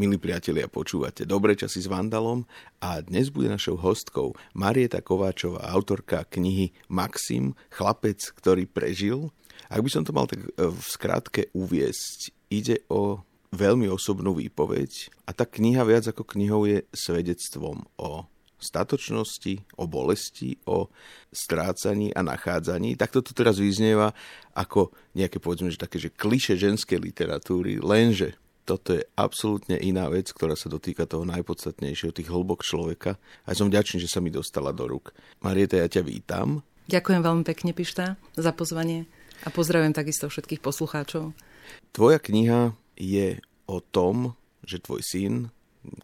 Milí priatelia, počúvate Dobré časy s Vandalom a dnes bude našou hostkou Marieta Kováčová, autorka knihy Maxim, chlapec, ktorý prežil. Ak by som to mal tak e, v skratke uviesť, ide o veľmi osobnú výpoveď a tá kniha viac ako knihou je svedectvom o statočnosti, o bolesti, o strácaní a nachádzaní. Tak toto teraz vyznieva ako nejaké, povedzme, že také, že kliše ženskej literatúry, lenže toto je absolútne iná vec, ktorá sa dotýka toho najpodstatnejšieho, tých hlbok človeka. A som vďačný, že sa mi dostala do rúk. Marieta, ja ťa vítam. Ďakujem veľmi pekne, Pišta, za pozvanie a pozdravujem takisto všetkých poslucháčov. Tvoja kniha je o tom, že tvoj syn,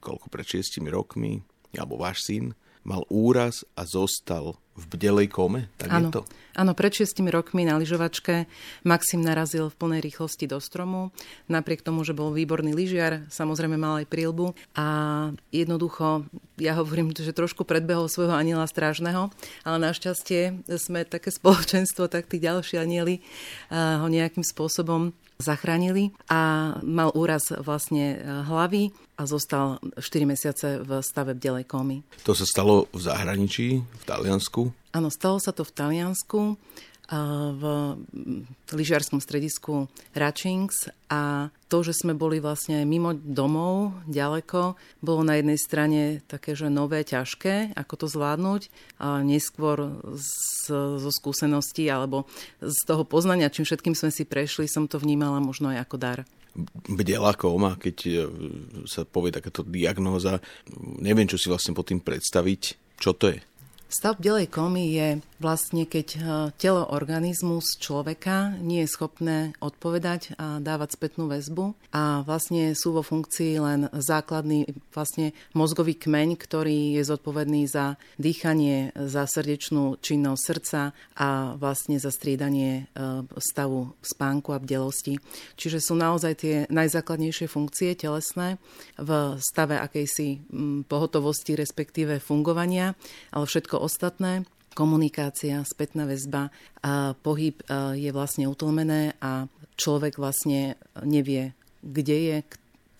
koľko pred šiestimi rokmi, alebo váš syn, mal úraz a zostal v bdelej kome? Tak áno, je to? áno, pred šiestimi rokmi na lyžovačke Maxim narazil v plnej rýchlosti do stromu. Napriek tomu, že bol výborný lyžiar, samozrejme mal aj prílbu a jednoducho, ja hovorím, že trošku predbehol svojho aniela strážneho, ale našťastie sme také spoločenstvo, tak tí ďalší anieli ho nejakým spôsobom zachránili a mal úraz vlastne hlavy a zostal 4 mesiace v stave bdelej komy. To sa stalo v zahraničí, v Taliansku? Áno, stalo sa to v Taliansku v lyžiarskom stredisku Ratchings a to, že sme boli vlastne mimo domov, ďaleko, bolo na jednej strane také, že nové, ťažké, ako to zvládnuť a neskôr z, zo skúseností alebo z toho poznania, čím všetkým sme si prešli, som to vnímala možno aj ako dar bdela kóma, keď e, sa povie takáto diagnóza. Neviem, čo si vlastne pod tým predstaviť. Čo to je? Stav bdelej komy je vlastne, keď e, telo organizmus človeka nie je schopné odpovedať a dávať spätnú väzbu a vlastne sú vo funkcii len základný vlastne mozgový kmeň, ktorý je zodpovedný za dýchanie, za srdečnú činnosť srdca a vlastne za striedanie e, stavu spánku a bdelosti. Čiže sú naozaj tie najzákladnejšie funkcie telesné v stave akejsi pohotovosti, respektíve fungovania, ale všetko ostatné, komunikácia, spätná väzba a pohyb je vlastne utlmené a človek vlastne nevie, kde je,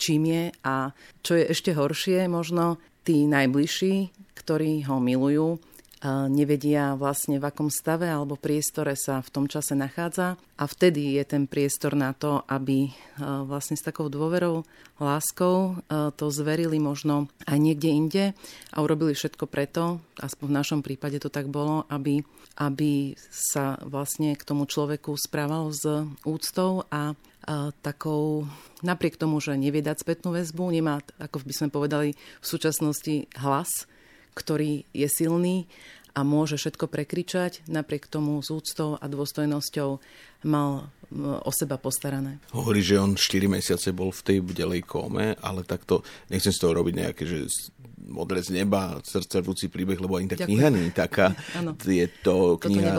čím je a čo je ešte horšie, možno tí najbližší, ktorí ho milujú, nevedia vlastne v akom stave alebo priestore sa v tom čase nachádza. A vtedy je ten priestor na to, aby vlastne s takou dôverou, láskou to zverili možno aj niekde inde a urobili všetko preto, aspoň v našom prípade to tak bolo, aby, aby sa vlastne k tomu človeku správal s úctou a takou, napriek tomu, že nevie dať spätnú väzbu, nemá, ako by sme povedali v súčasnosti, hlas, ktorý je silný a môže všetko prekričať, napriek tomu s úctou a dôstojnosťou mal o seba postarané. Hovorí, že on 4 mesiace bol v tej bdelej kóme, ale takto, nechcem z toho robiť nejaké, že modré z neba, srdce rúci príbeh, lebo ani tá Ďakujem. kniha nie je taká. je to kniha,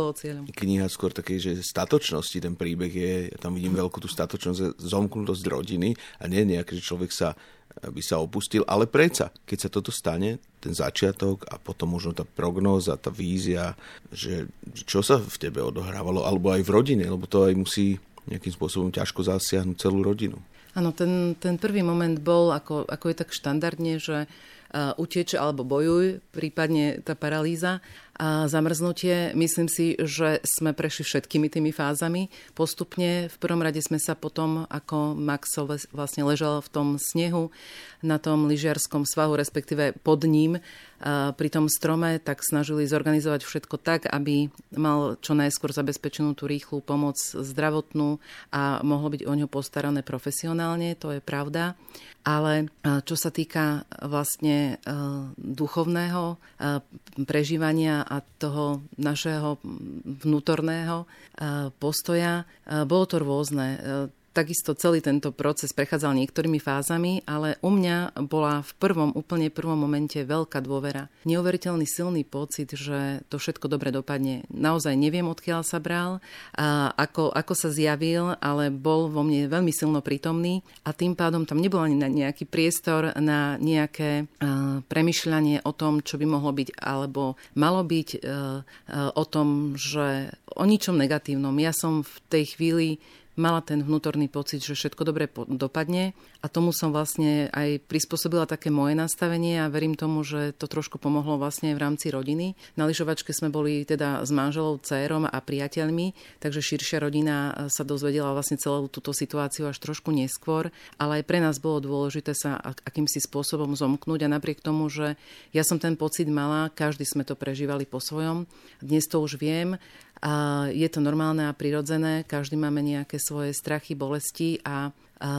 kniha skôr také, že statočnosti ten príbeh je, ja tam vidím veľkú tú statočnosť, zomknutosť rodiny a nie nejaké, že človek sa by sa opustil, ale predsa, keď sa toto stane, ten začiatok a potom možno tá prognóza, tá vízia, že čo sa v tebe odohrávalo, alebo aj v rodine, lebo to aj musí nejakým spôsobom ťažko zasiahnuť celú rodinu. Áno, ten, ten prvý moment bol, ako, ako je tak štandardne, že uh, utieč alebo bojuj, prípadne tá paralýza a zamrznutie. Myslím si, že sme prešli všetkými tými fázami. Postupne v prvom rade sme sa potom, ako Max vlastne ležal v tom snehu na tom lyžiarskom svahu, respektíve pod ním, pri tom strome, tak snažili zorganizovať všetko tak, aby mal čo najskôr zabezpečenú tú rýchlu pomoc zdravotnú a mohlo byť o ňo postarané profesionálne, to je pravda. Ale čo sa týka vlastne duchovného prežívania a toho našeho vnútorného postoja, bolo to rôzne takisto celý tento proces prechádzal niektorými fázami, ale u mňa bola v prvom, úplne prvom momente veľká dôvera. Neuveriteľný silný pocit, že to všetko dobre dopadne. Naozaj neviem, odkiaľ sa bral, a ako, ako sa zjavil, ale bol vo mne veľmi silno prítomný a tým pádom tam nebol ani nejaký priestor na nejaké uh, premyšľanie o tom, čo by mohlo byť alebo malo byť uh, uh, o tom, že o ničom negatívnom. Ja som v tej chvíli mala ten vnútorný pocit, že všetko dobre dopadne a tomu som vlastne aj prispôsobila také moje nastavenie a verím tomu, že to trošku pomohlo vlastne v rámci rodiny. Na lyžovačke sme boli teda s manželou, dcérom a priateľmi, takže širšia rodina sa dozvedela vlastne celú túto situáciu až trošku neskôr, ale aj pre nás bolo dôležité sa akýmsi spôsobom zomknúť a napriek tomu, že ja som ten pocit mala, každý sme to prežívali po svojom. Dnes to už viem, a je to normálne a prirodzené, každý máme nejaké svoje strachy, bolesti a, a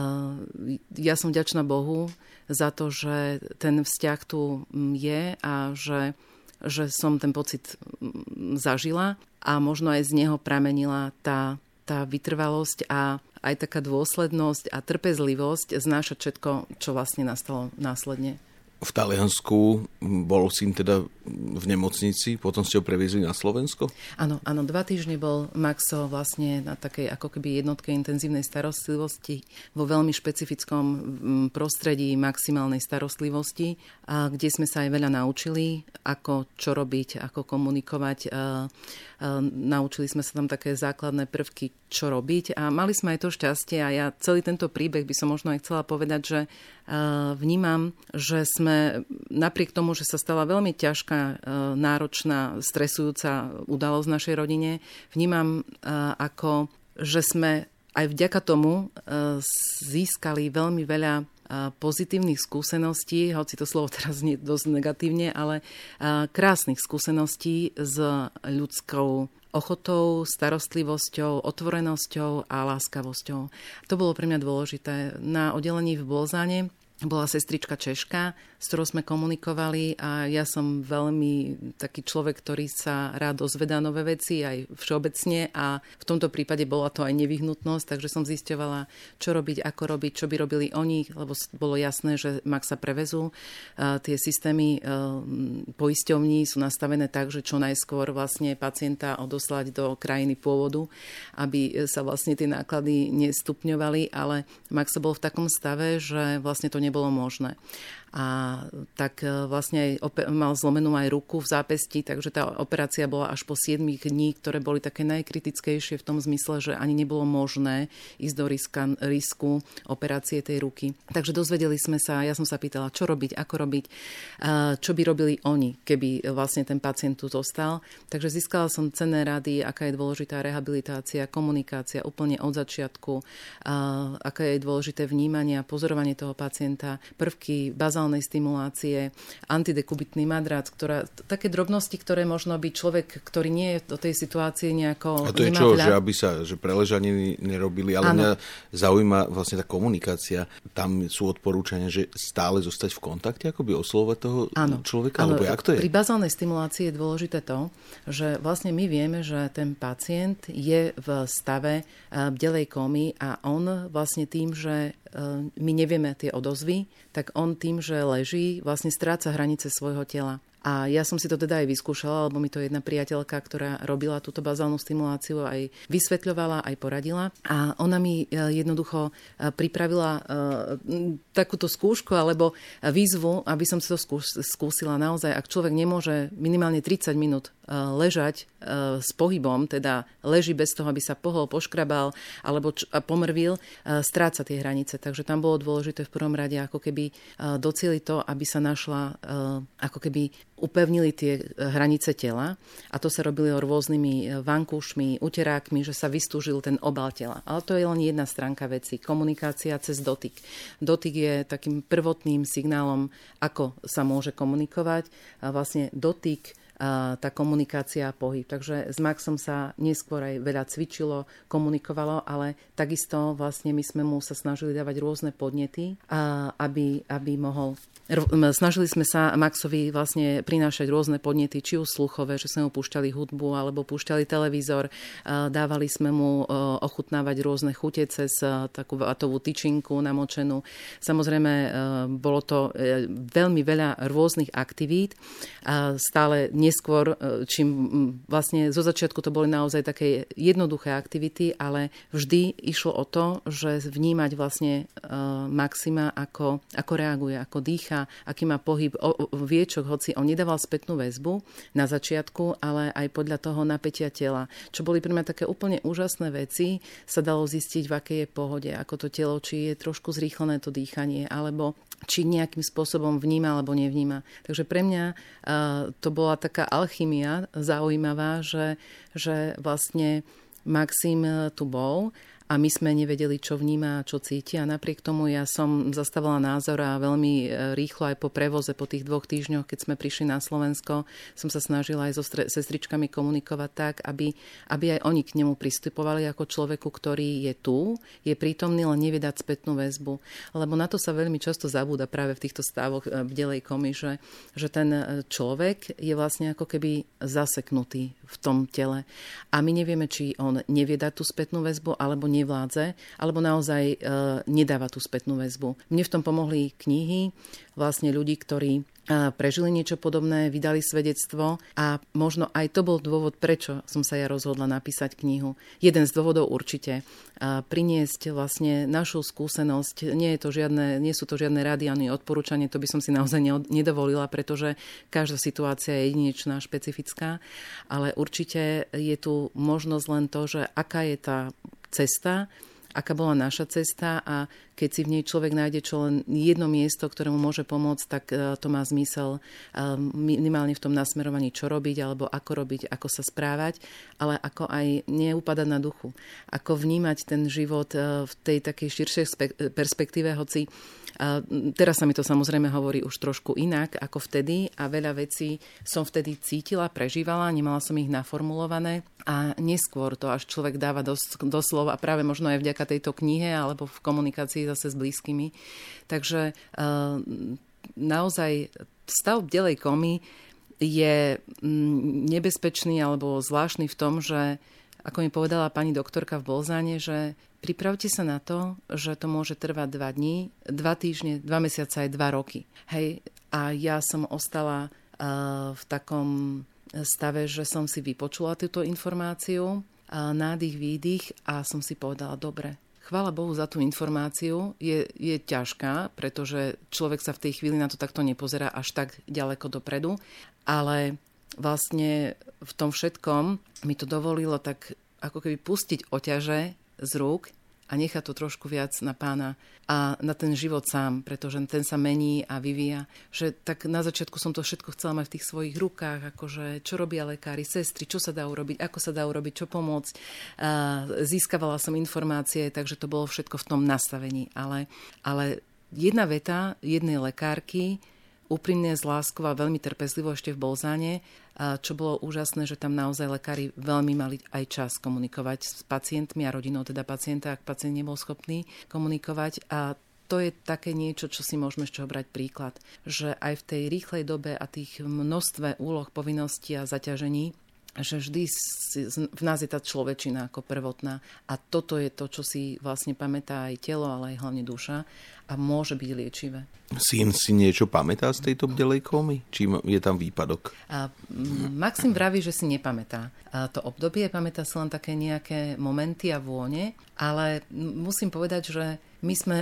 ja som vďačná Bohu za to, že ten vzťah tu je a že, že som ten pocit zažila a možno aj z neho pramenila tá, tá vytrvalosť a aj taká dôslednosť a trpezlivosť znášať všetko, čo vlastne nastalo následne. V Taliansku, bol si teda v nemocnici, potom ste ho previezli na Slovensko? Áno, áno, dva týždne bol Maxo vlastne na takej ako keby jednotke intenzívnej starostlivosti vo veľmi špecifickom prostredí maximálnej starostlivosti, a kde sme sa aj veľa naučili, ako čo robiť, ako komunikovať. Naučili sme sa tam také základné prvky, čo robiť a mali sme aj to šťastie a ja celý tento príbeh by som možno aj chcela povedať, že vnímam, že sme napriek tomu, že sa stala veľmi ťažká, náročná, stresujúca udalosť v našej rodine, vnímam ako, že sme aj vďaka tomu získali veľmi veľa pozitívnych skúseností, hoci to slovo teraz nie dosť negatívne, ale krásnych skúseností s ľudskou ochotou, starostlivosťou, otvorenosťou a láskavosťou. To bolo pre mňa dôležité. Na oddelení v Bolzáne bola sestrička Češka, s ktorou sme komunikovali a ja som veľmi taký človek, ktorý sa rád dozvedá nové veci aj všeobecne a v tomto prípade bola to aj nevyhnutnosť, takže som zisťovala, čo robiť, ako robiť, čo by robili oni, lebo bolo jasné, že sa prevezú. Tie systémy e, poisťovní sú nastavené tak, že čo najskôr vlastne pacienta odoslať do krajiny pôvodu, aby sa vlastne tie náklady nestupňovali, ale Max bol v takom stave, že vlastne to nebolo možné a tak e, vlastne aj mal zlomenú aj ruku v zápesti, takže tá operácia bola až po 7 dní, ktoré boli také najkritickejšie v tom zmysle, že ani nebolo možné ísť do riska, risku operácie tej ruky. Takže dozvedeli sme sa, ja som sa pýtala, čo robiť, ako robiť, čo by robili oni, keby vlastne ten pacient tu zostal. Takže získala som cenné rady, aká je dôležitá rehabilitácia, komunikácia úplne od začiatku, aké je dôležité vnímanie a pozorovanie toho pacienta, prvky bazálne bazálnej stimulácie, antidekubitný madrac, ktorá, také drobnosti, ktoré možno by človek, ktorý nie je do tej situácie nejako... A to je čo, že aby sa že preležanie nerobili, ale ano. mňa zaujíma vlastne tá komunikácia. Tam sú odporúčania, že stále zostať v kontakte, ako by oslovať toho ano. človeka, ano. alebo jak to je? Pri bazálnej stimulácii je dôležité to, že vlastne my vieme, že ten pacient je v stave eh, bdelej komy a on vlastne tým, že Ehm, my nevieme tie odozvy, tak on tým, že leží, vlastne stráca hranice svojho tela. A ja som si to teda aj vyskúšala, lebo mi to jedna priateľka, ktorá robila túto bazálnu stimuláciu, aj vysvetľovala, aj poradila. A ona mi e, jednoducho e, pripravila e, takúto skúšku alebo výzvu, aby som si to skúsila naozaj. Ak človek nemôže minimálne 30 minút ležať s pohybom, teda leží bez toho, aby sa pohol, poškrabal alebo pomrvil, stráca tie hranice. Takže tam bolo dôležité v prvom rade ako keby docieliť to, aby sa našla ako keby upevnili tie e, hranice tela a to sa robili rôznymi e, vankúšmi, uterákmi, že sa vystúžil ten obal tela. Ale to je len jedna stránka veci. Komunikácia cez dotyk. Dotyk je takým prvotným signálom, ako sa môže komunikovať. A vlastne dotyk tá komunikácia a pohyb. Takže s Maxom sa neskôr aj veľa cvičilo, komunikovalo, ale takisto vlastne my sme mu sa snažili dávať rôzne podnety, aby, aby mohol Snažili sme sa Maxovi vlastne prinášať rôzne podnety, či už sluchové, že sme mu púšťali hudbu alebo púšťali televízor. Dávali sme mu ochutnávať rôzne chute cez takú vatovú tyčinku namočenú. Samozrejme, bolo to e, veľmi veľa rôznych aktivít. Stále neskôr, e, čím vlastne zo začiatku to boli naozaj také jednoduché aktivity, ale vždy išlo o to, že vnímať vlastne Maxima, ako, ako reaguje, ako dýcha, aký má pohyb, o, o, viečok, hoci on nedával spätnú väzbu na začiatku, ale aj podľa toho napätia tela. Čo boli pre mňa také úplne úžasné veci, sa dalo zistiť, v akej je pohode, ako to telo, či je trošku zrýchlené to dýchanie, alebo či nejakým spôsobom vníma alebo nevníma. Takže pre mňa to bola taká alchymia zaujímavá, že, že vlastne Maxim tu bol a my sme nevedeli, čo vníma a čo cíti. A napriek tomu ja som zastavila názor a veľmi e, rýchlo aj po prevoze, po tých dvoch týždňoch, keď sme prišli na Slovensko, som sa snažila aj so sestričkami komunikovať tak, aby, aby aj oni k nemu pristupovali ako človeku, ktorý je tu, je prítomný, len nevie dať spätnú väzbu. Lebo na to sa veľmi často zabúda práve v týchto stavoch v delej komy, že, že ten e, človek je vlastne ako keby zaseknutý v tom tele. A my nevieme, či on nevie dať tú spätnú väzbu, alebo nie nevládze, alebo naozaj e, nedáva tú spätnú väzbu. Mne v tom pomohli knihy vlastne ľudí, ktorí prežili niečo podobné, vydali svedectvo a možno aj to bol dôvod, prečo som sa ja rozhodla napísať knihu. Jeden z dôvodov určite. Priniesť vlastne našu skúsenosť. Nie, je to žiadne, nie sú to žiadne rady ani odporúčanie, to by som si naozaj nedovolila, pretože každá situácia je jedinečná, špecifická, ale určite je tu možnosť len to, že aká je tá cesta, aká bola naša cesta a keď si v nej človek nájde čo len jedno miesto, ktorému môže pomôcť, tak e, to má zmysel e, minimálne v tom nasmerovaní, čo robiť, alebo ako robiť, ako sa správať, ale ako aj neupadať na duchu. Ako vnímať ten život e, v tej takej širšej perspektíve, hoci teraz sa mi to samozrejme hovorí už trošku inak ako vtedy a veľa vecí som vtedy cítila, prežívala, nemala som ich naformulované a neskôr to až človek dáva do, do slov a práve možno aj vďaka tejto knihe alebo v komunikácii zase s blízkymi. Takže naozaj stav delej komy je nebezpečný alebo zvláštny v tom, že ako mi povedala pani doktorka v Bolzáne, že pripravte sa na to, že to môže trvať dva dní, dva týždne, dva mesiace aj dva roky. Hej, a ja som ostala uh, v takom stave, že som si vypočula túto informáciu, uh, nádych, výdych a som si povedala, dobre, chvála Bohu za tú informáciu. Je, je ťažká, pretože človek sa v tej chvíli na to takto nepozerá až tak ďaleko dopredu, ale vlastne v tom všetkom mi to dovolilo tak ako keby pustiť oťaže z rúk a nechať to trošku viac na pána a na ten život sám, pretože ten sa mení a vyvíja. Že tak na začiatku som to všetko chcela mať v tých svojich rukách, akože čo robia lekári, sestry, čo sa dá urobiť, ako sa dá urobiť, čo pomôcť. Získavala som informácie, takže to bolo všetko v tom nastavení. Ale, ale jedna veta jednej lekárky, úprimne z láskou a veľmi trpezlivo ešte v Bolzáne, čo bolo úžasné, že tam naozaj lekári veľmi mali aj čas komunikovať s pacientmi a rodinou teda pacienta, ak pacient nebol schopný komunikovať. A to je také niečo, čo si môžeme ešte brať príklad, že aj v tej rýchlej dobe a tých množstve úloh, povinností a zaťažení že vždy v nás je tá človečina ako prvotná a toto je to, čo si vlastne pamätá aj telo, ale aj hlavne duša a môže byť liečivé. Syn si niečo pamätá z tejto bdelej komy? Či je tam výpadok? A, Maxim vraví, že si nepamätá a to obdobie, pamätá si len také nejaké momenty a vône, ale musím povedať, že my sme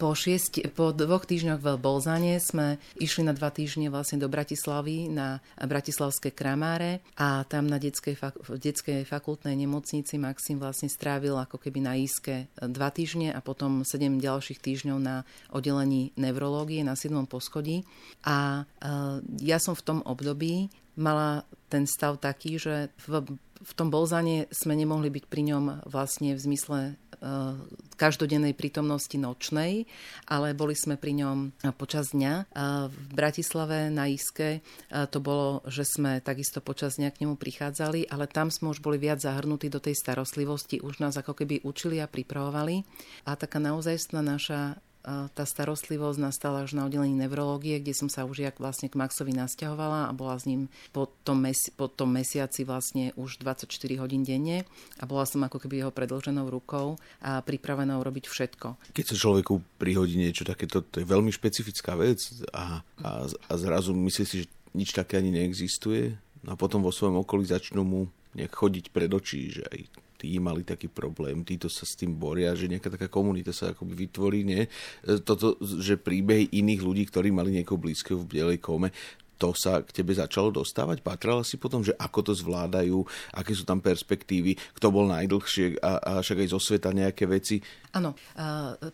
po, šiesti, po dvoch týždňoch v Bolzane sme išli na dva týždne vlastne do Bratislavy na Bratislavské kramáre a tam na detskej, fak- detskej fakultnej nemocnici Maxim vlastne strávil ako keby na Íske dva týždne a potom sedem ďalších týždňov na oddelení neurológie na 7. poschodí. A uh, ja som v tom období mala ten stav taký, že v, v tom Bolzane sme nemohli byť pri ňom vlastne v zmysle Eh, každodennej prítomnosti nočnej, ale boli sme pri ňom počas dňa. V Bratislave na Iske eh, to bolo, že sme takisto počas dňa k nemu prichádzali, ale tam sme už boli viac zahrnutí do tej starostlivosti, už nás ako keby učili a pripravovali. A taká naozajstná naša tá starostlivosť nastala až na oddelení neurológie, kde som sa už jak vlastne k Maxovi nasťahovala a bola s ním po tom, mesi- po tom mesiaci vlastne už 24 hodín denne a bola som ako keby jeho predlženou rukou a pripravenou robiť všetko. Keď sa človeku prihodí niečo takéto, to je veľmi špecifická vec a, a, a zrazu myslí si, že nič také ani neexistuje a potom vo svojom okolí začnú mu nejak chodiť pred očí, že aj tí mali taký problém, títo sa s tým boria, že nejaká taká komunita sa akoby vytvorí, nie? Toto, že príbehy iných ľudí, ktorí mali niekoho blízkeho v bielej kome, to sa k tebe začalo dostávať? Patrala si potom, že ako to zvládajú, aké sú tam perspektívy, kto bol najdlhšie a, a však aj zo sveta nejaké veci? Áno,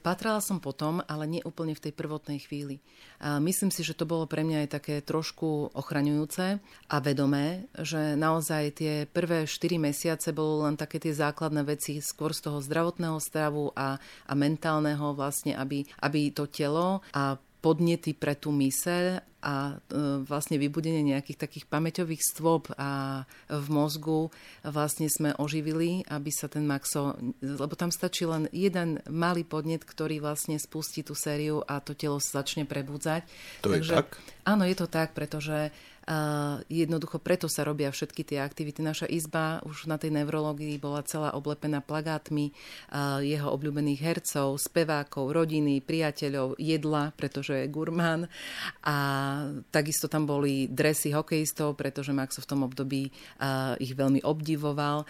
patrala som potom, ale nie úplne v tej prvotnej chvíli. Myslím si, že to bolo pre mňa aj také trošku ochraňujúce a vedomé, že naozaj tie prvé 4 mesiace bolo len také tie základné veci skôr z toho zdravotného stavu a, a mentálneho vlastne, aby, aby to telo a podnety pre tú myseľ a e, vlastne vybudenie nejakých takých pamäťových stôp a v mozgu vlastne sme oživili, aby sa ten Maxo, lebo tam stačí len jeden malý podnet, ktorý vlastne spustí tú sériu a to telo sa začne prebudzať. To Takže, je tak? Áno, je to tak, pretože jednoducho preto sa robia všetky tie aktivity. Naša izba už na tej neurológii bola celá oblepená plagátmi jeho obľúbených hercov, spevákov, rodiny, priateľov, jedla, pretože je gurmán. A takisto tam boli dresy hokejistov, pretože Maxo v tom období ich veľmi obdivoval.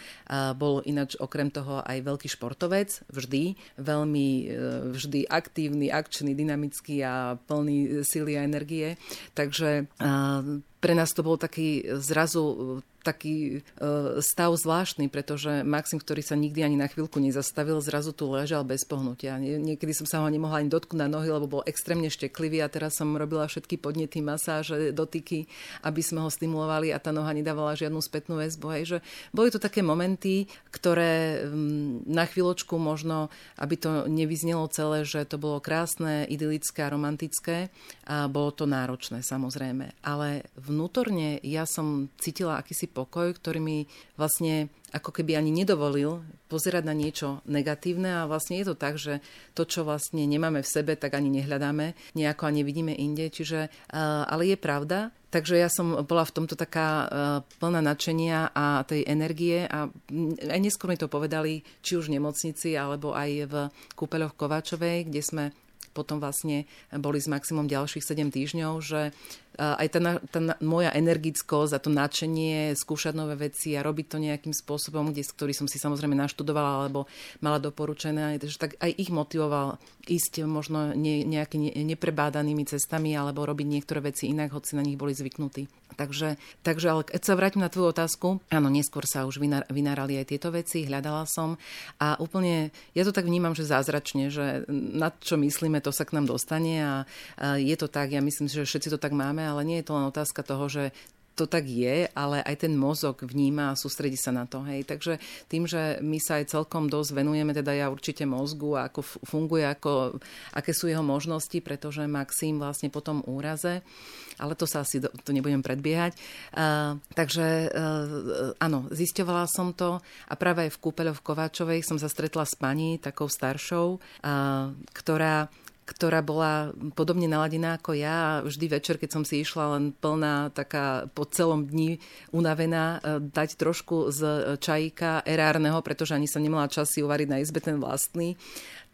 Bol ináč okrem toho aj veľký športovec, vždy, veľmi vždy aktívny, akčný, dynamický a plný sily a energie. Takže pre nás to bol taký zrazu taký e, stav zvláštny, pretože Maxim, ktorý sa nikdy ani na chvíľku nezastavil, zrazu tu ležal bez pohnutia. Niekedy som sa ho nemohla ani dotknúť na nohy, lebo bol extrémne šteklivý a teraz som robila všetky podnety, masáže, dotyky, aby sme ho stimulovali a tá noha nedávala žiadnu spätnú väzbu. Hej, že boli to také momenty, ktoré na chvíľočku možno, aby to nevyznelo celé, že to bolo krásne, idylické a romantické a bolo to náročné samozrejme. Ale vnútorne ja som cítila akýsi pokoj, ktorý mi vlastne ako keby ani nedovolil pozerať na niečo negatívne a vlastne je to tak, že to, čo vlastne nemáme v sebe, tak ani nehľadáme, nejako ani nevidíme inde. Čiže, ale je pravda, Takže ja som bola v tomto taká plná nadšenia a tej energie a aj neskôr mi to povedali, či už v nemocnici, alebo aj v kúpeľoch Kováčovej, kde sme potom vlastne boli s maximum ďalších 7 týždňov, že aj tá, tá moja energickosť a to nadšenie skúšať nové veci a robiť to nejakým spôsobom, kde, ktorý som si samozrejme naštudovala alebo mala doporučené, takže tak aj ich motivoval ísť možno ne, nejakými neprebádanými cestami alebo robiť niektoré veci inak, hoci na nich boli zvyknutí. Takže, takže ale keď sa vrátim na tvoju otázku, áno, neskôr sa už vynárali aj tieto veci, hľadala som a úplne, ja to tak vnímam, že zázračne, že na čo myslíme, to sa k nám dostane a, a je to tak, ja myslím, že všetci to tak máme ale nie je to len otázka toho, že to tak je, ale aj ten mozog vníma a sústredí sa na to. Hej. Takže tým, že my sa aj celkom dosť venujeme, teda ja určite mozgu ako funguje, ako, aké sú jeho možnosti, pretože Maxim vlastne po tom úraze, ale to sa asi do, to nebudem predbiehať. Uh, takže uh, áno, zisťovala som to a práve aj v kúpeľu v Kováčovej som sa stretla s pani, takou staršou, uh, ktorá ktorá bola podobne naladená ako ja. Vždy večer, keď som si išla len plná, taká po celom dni unavená, e, dať trošku z čajíka erárneho, pretože ani som nemala čas si uvariť na izbe ten vlastný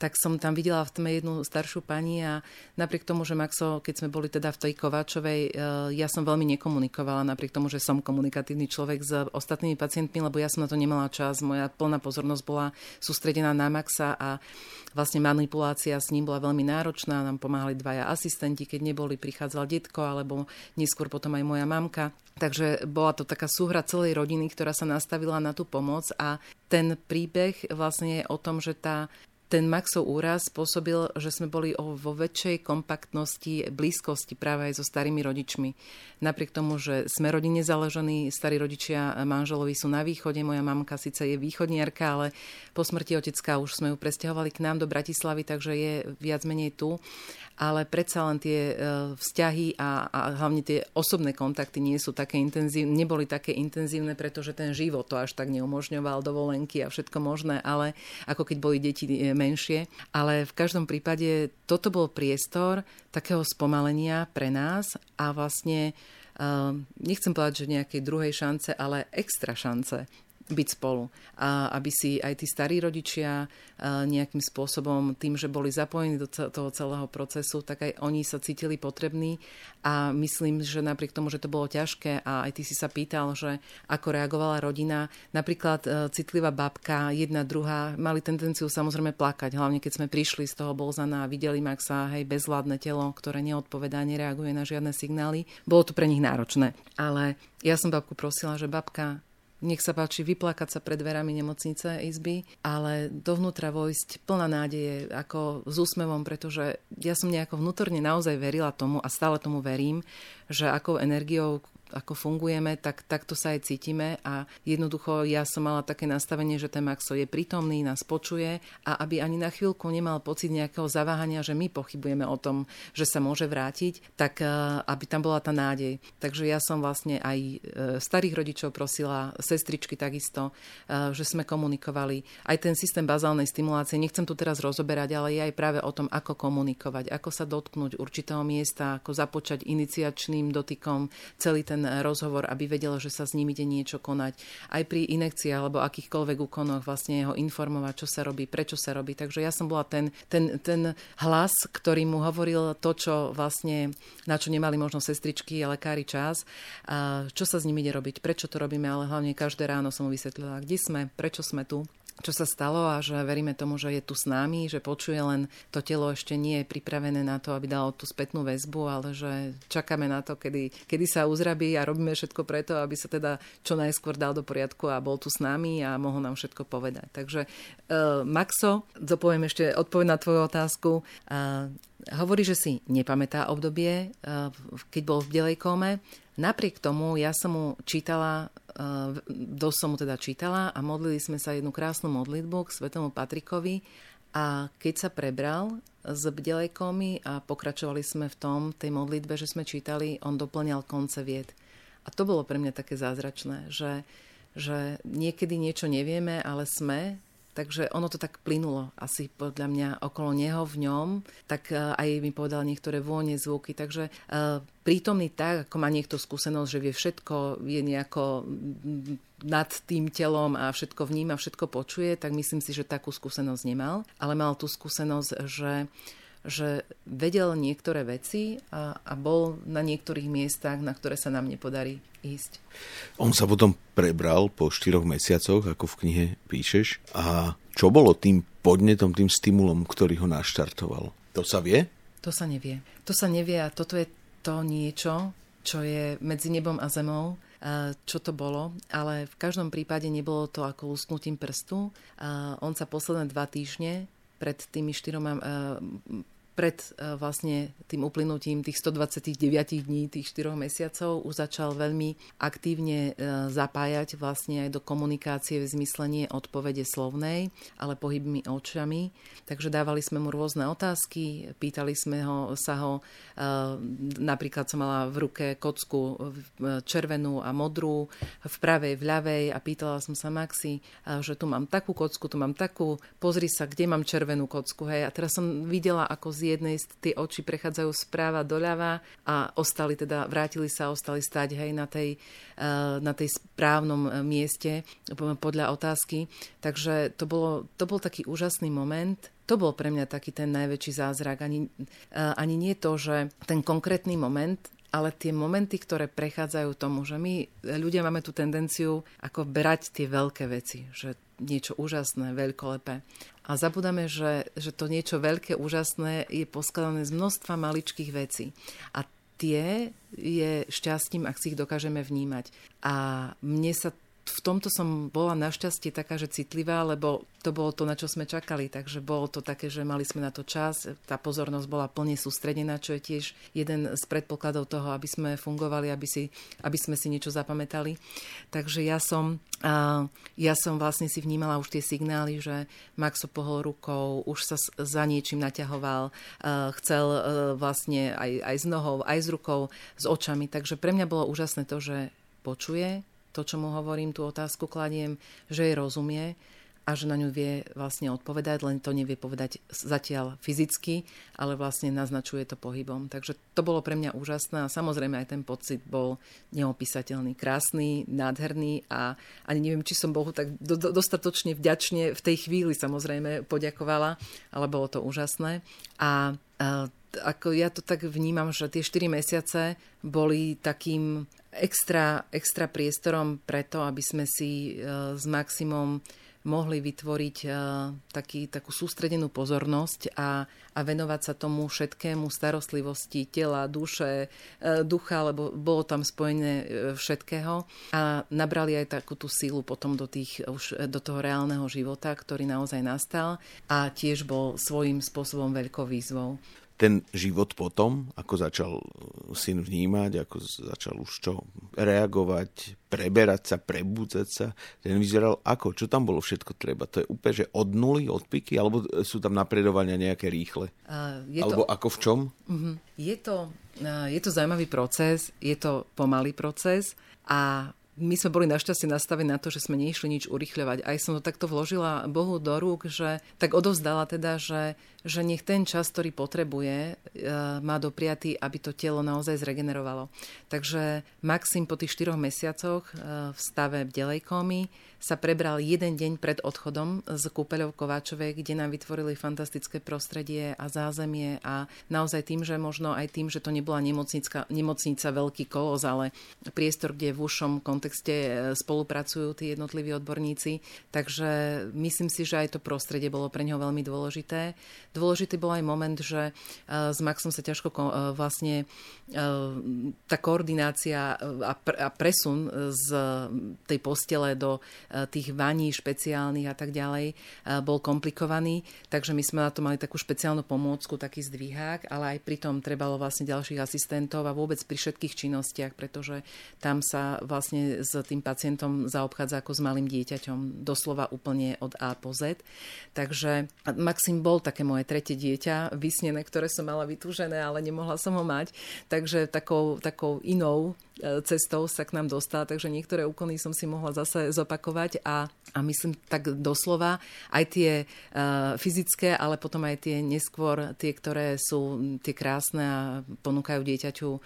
tak som tam videla v tme jednu staršiu pani a napriek tomu, že Maxo, keď sme boli teda v tej Kováčovej, e, ja som veľmi nekomunikovala, napriek tomu, že som komunikatívny človek s ostatnými pacientmi, lebo ja som na to nemala čas. Moja plná pozornosť bola sústredená na Maxa a vlastne manipulácia s ním bola veľmi náročná. Nám pomáhali dvaja asistenti, keď neboli, prichádzal detko, alebo neskôr potom aj moja mamka. Takže bola to taká súhra celej rodiny, ktorá sa nastavila na tú pomoc a ten príbeh vlastne je o tom, že tá ten Maxov úraz spôsobil, že sme boli vo väčšej kompaktnosti, blízkosti práve aj so starými rodičmi. Napriek tomu, že sme rodine založení, starí rodičia manželovi sú na východe, moja mamka síce je východniarka, ale po smrti otecka už sme ju presťahovali k nám do Bratislavy, takže je viac menej tu ale predsa len tie e, vzťahy a, a hlavne tie osobné kontakty nie sú také intenzívne, neboli také intenzívne, pretože ten život to až tak neumožňoval, dovolenky a všetko možné, ale ako keď boli deti e, menšie. Ale v každom prípade toto bol priestor takého spomalenia pre nás a vlastne Uh, nechcem povedať, že nejakej druhej šance, ale extra šance byť spolu. A aby si aj tí starí rodičia nejakým spôsobom, tým, že boli zapojení do toho celého procesu, tak aj oni sa cítili potrební a myslím, že napriek tomu, že to bolo ťažké a aj ty si sa pýtal, že ako reagovala rodina, napríklad e, citlivá babka, jedna, druhá, mali tendenciu samozrejme plakať, hlavne keď sme prišli z toho Bolzana a videli Maxa, hej, bezvládne telo, ktoré neodpovedá, nereaguje na žiadne signály. Bolo to pre nich náročné. Ale ja som babku prosila, že babka, nech sa páči vyplakať sa pred dverami nemocnice izby, ale dovnútra vojsť plná nádeje, ako s úsmevom, pretože ja som nejako vnútorne naozaj verila tomu a stále tomu verím, že akou energiou ako fungujeme, tak takto sa aj cítime a jednoducho ja som mala také nastavenie, že ten Maxo je prítomný, nás počuje a aby ani na chvíľku nemal pocit nejakého zaváhania, že my pochybujeme o tom, že sa môže vrátiť, tak eh, aby tam bola tá nádej. Takže ja som vlastne aj eh, starých rodičov prosila, sestričky takisto, eh, že sme komunikovali. Aj ten systém bazálnej stimulácie, nechcem tu teraz rozoberať, ale je aj práve o tom, ako komunikovať, ako sa dotknúť určitého miesta, ako započať iniciačným dotykom celý ten ten rozhovor, aby vedel, že sa s ním ide niečo konať. Aj pri inekcii alebo akýchkoľvek úkonoch vlastne ho informovať, čo sa robí, prečo sa robí. Takže ja som bola ten, ten, ten hlas, ktorý mu hovoril to, čo vlastne, na čo nemali možno sestričky a lekári čas, a čo sa s ním ide robiť, prečo to robíme, ale hlavne každé ráno som mu vysvetlila, kde sme, prečo sme tu čo sa stalo a že veríme tomu, že je tu s nami, že počuje len to telo ešte nie je pripravené na to, aby dalo tú spätnú väzbu, ale že čakáme na to, kedy, kedy sa uzrabí a robíme všetko preto, aby sa teda čo najskôr dal do poriadku a bol tu s nami a mohol nám všetko povedať. Takže uh, Maxo, dopoviem ešte odpoveď na tvoju otázku. Uh, hovorí, že si nepamätá obdobie, uh, keď bol v bielej kóme. Napriek tomu ja som mu čítala dosť som mu teda čítala a modlili sme sa jednu krásnu modlitbu k svetomu Patrikovi a keď sa prebral z bdelej komy a pokračovali sme v tom, tej modlitbe, že sme čítali, on doplňal konce vied. A to bolo pre mňa také zázračné, že, že niekedy niečo nevieme, ale sme Takže ono to tak plynulo asi podľa mňa okolo neho v ňom, tak e, aj mi povedal niektoré vône, zvuky. Takže e, prítomný tak, ako má niekto skúsenosť, že vie všetko, je nejako nad tým telom a všetko vníma, všetko počuje, tak myslím si, že takú skúsenosť nemal. Ale mal tú skúsenosť, že že vedel niektoré veci a, a bol na niektorých miestach, na ktoré sa nám nepodarí ísť. On sa potom prebral po štyroch mesiacoch, ako v knihe píšeš. A čo bolo tým podnetom, tým stimulom, ktorý ho naštartoval? To sa vie? To sa nevie. To sa nevie a toto je to niečo, čo je medzi nebom a zemou, čo to bolo, ale v každom prípade nebolo to ako lusknutím prstu. On sa posledné dva týždne pred tými štyroma pred e, vlastne tým uplynutím tých 129 dní, tých 4 mesiacov už začal veľmi aktívne e, zapájať vlastne aj do komunikácie v zmyslenie odpovede slovnej, ale pohybmi očami. Takže dávali sme mu rôzne otázky, pýtali sme ho, sa ho, e, napríklad som mala v ruke kocku červenú a modrú, v pravej, v ľavej a pýtala som sa Maxi, že tu mám takú kocku, tu mám takú, pozri sa, kde mám červenú kocku. Hej. A teraz som videla, ako z jednej tie oči prechádzajú správa doľava a ostali teda, vrátili sa, ostali stať hej, na tej, eh, na tej správnom eh, mieste podľa otázky. Takže to, bolo, to bol taký úžasný moment. To bol pre mňa taký ten najväčší zázrak. Ani, eh, ani nie to, že ten konkrétny moment, ale tie momenty, ktoré prechádzajú tomu, že my ľudia máme tú tendenciu ako brať tie veľké veci, že niečo úžasné, veľkolepé. A zabudáme, že, že to niečo veľké, úžasné je poskladané z množstva maličkých vecí. A tie je šťastím, ak si ich dokážeme vnímať. A mne sa v tomto som bola našťastie taká, že citlivá, lebo to bolo to, na čo sme čakali. Takže bolo to také, že mali sme na to čas, tá pozornosť bola plne sústredená, čo je tiež jeden z predpokladov toho, aby sme fungovali, aby, si, aby sme si niečo zapamätali. Takže ja som, ja som vlastne si vnímala už tie signály, že Maxo pohol rukou, už sa za niečím naťahoval, chcel vlastne aj, aj s nohou, aj s rukou, s očami. Takže pre mňa bolo úžasné to, že počuje, to, čo mu hovorím, tú otázku kladiem, že jej rozumie a že na ňu vie vlastne odpovedať, len to nevie povedať zatiaľ fyzicky, ale vlastne naznačuje to pohybom. Takže to bolo pre mňa úžasné a samozrejme aj ten pocit bol neopísateľný, krásny, nádherný a ani neviem, či som Bohu tak do, do, dostatočne vďačne v tej chvíli samozrejme poďakovala, ale bolo to úžasné. A, ako ja to tak vnímam, že tie 4 mesiace boli takým extra, extra priestorom preto, aby sme si e, s Maximom mohli vytvoriť uh, taký, takú sústredenú pozornosť a, a venovať sa tomu všetkému, starostlivosti tela, duše, uh, ducha, lebo bolo tam spojené všetkého. A nabrali aj takú tú sílu potom do, tých, už, do toho reálneho života, ktorý naozaj nastal a tiež bol svojím spôsobom veľkou výzvou ten život potom, ako začal syn vnímať, ako začal už čo reagovať, preberať sa, prebudzať sa, ten vyzeral ako? Čo tam bolo všetko treba? To je úplne, že od nuly, od piky, alebo sú tam napredovania nejaké rýchle? Uh, je alebo to... ako v čom? Uh-huh. Je, to, uh, je to zaujímavý proces, je to pomalý proces a my sme boli našťastie nastavení na to, že sme neišli nič urychľovať. Aj som to takto vložila Bohu do rúk, že tak odovzdala teda, že, že nech ten čas, ktorý potrebuje, e, má dopriatý, aby to telo naozaj zregenerovalo. Takže Maxim po tých 4 mesiacoch e, v stave bdelej komy sa prebral jeden deň pred odchodom z kúpeľov Kováčovej, kde nám vytvorili fantastické prostredie a zázemie a naozaj tým, že možno aj tým, že to nebola nemocnica, nemocnica veľký kolos, ale priestor, kde v ušom kontexte e, spolupracujú tí jednotliví odborníci. Takže myslím si, že aj to prostredie bolo pre neho veľmi dôležité. Dôležitý bol aj moment, že e, s Maxom sa ťažko e, vlastne tá koordinácia a presun z tej postele do tých vaní špeciálnych a tak ďalej bol komplikovaný, takže my sme na to mali takú špeciálnu pomôcku, taký zdvihák, ale aj pritom trebalo vlastne ďalších asistentov a vôbec pri všetkých činnostiach, pretože tam sa vlastne s tým pacientom zaobchádza ako s malým dieťaťom, doslova úplne od A po Z. Takže Maxim bol také moje tretie dieťa, vysnené, ktoré som mala vytúžené, ale nemohla som ho mať. Takže takou, takou inou E, cestou sa k nám dostal, takže niektoré úkony som si mohla zase zopakovať a, a myslím tak doslova aj tie uh, fyzické, ale potom aj tie neskôr, tie, ktoré sú tie krásne a ponúkajú dieťaťu uh,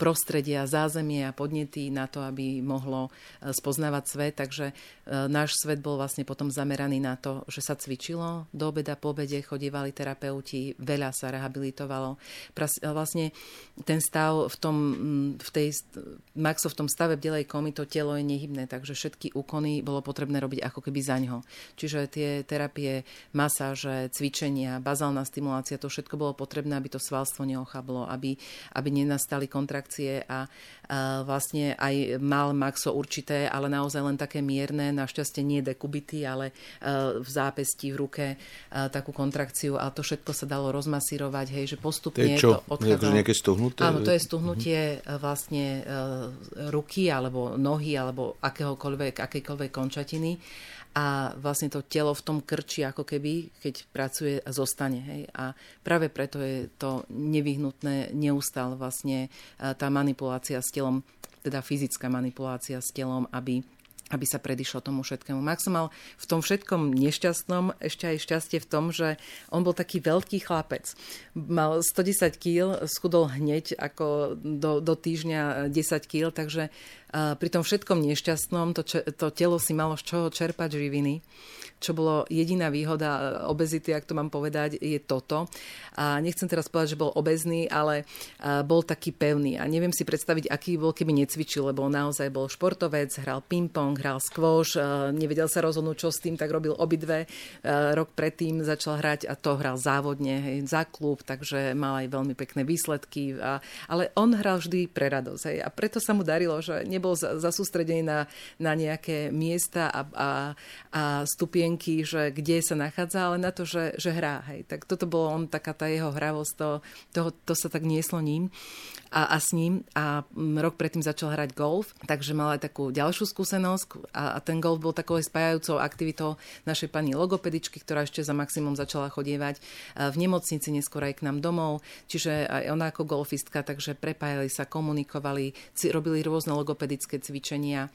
prostredia, zázemie a podnety na to, aby mohlo spoznávať svet. Takže uh, náš svet bol vlastne potom zameraný na to, že sa cvičilo, do obeda, po obede chodievali terapeuti, veľa sa rehabilitovalo. Vlastne ten stav v tom v tej Maxo v tom stave bdelej komy to telo je nehybné, takže všetky úkony bolo potrebné robiť ako keby za ňo. Čiže tie terapie, masáže, cvičenia, bazálna stimulácia, to všetko bolo potrebné, aby to svalstvo neochablo, aby, aby nenastali kontrakcie a, a vlastne aj mal Maxo určité, ale naozaj len také mierne, našťastie nie dekubity, ale v zápesti, v ruke takú kontrakciu a to všetko sa dalo rozmasírovať, hej, že postupne to, je čo? to odchádzalo. Nejaké stuhnuté? Áno, to je stuhnutie mm-hmm vlastne e, ruky alebo nohy alebo akéhokoľvek, akejkoľvek končatiny a vlastne to telo v tom krči ako keby, keď pracuje a zostane. Hej. A práve preto je to nevyhnutné neustále vlastne e, tá manipulácia s telom, teda fyzická manipulácia s telom, aby aby sa predišlo tomu všetkému. Max mal v tom všetkom nešťastnom ešte aj šťastie v tom, že on bol taký veľký chlapec. Mal 110 kg, schudol hneď ako do, do týždňa 10 kg, takže pri tom všetkom nešťastnom to, to telo si malo z čoho čerpať živiny čo bolo jediná výhoda obezity, ak to mám povedať, je toto. A nechcem teraz povedať, že bol obezný, ale bol taký pevný. A neviem si predstaviť, aký bol, keby necvičil, lebo naozaj bol športovec, hral ping-pong, hral squash, nevedel sa rozhodnúť, čo s tým, tak robil obidve. Rok predtým začal hrať a to hral závodne hej, za klub, takže mal aj veľmi pekné výsledky. A, ale on hral vždy pre radosť. Hej, a preto sa mu darilo, že nebol zasústredený na, na nejaké miesta a, a, a stupien myšlienky, že kde sa nachádza, ale na to, že, že hrá. Hej. Tak toto bolo on, taká tá jeho hravosť, to, to, to sa tak nieslo ním a, a s ním. A rok predtým začal hrať golf, takže mal aj takú ďalšiu skúsenosť, a, a ten golf bol takou spájajúcou aktivitou našej pani logopedičky, ktorá ešte za maximum začala chodievať v nemocnici, neskôr aj k nám domov, čiže aj ona ako golfistka, takže prepájali sa, komunikovali, robili rôzne logopedické cvičenia,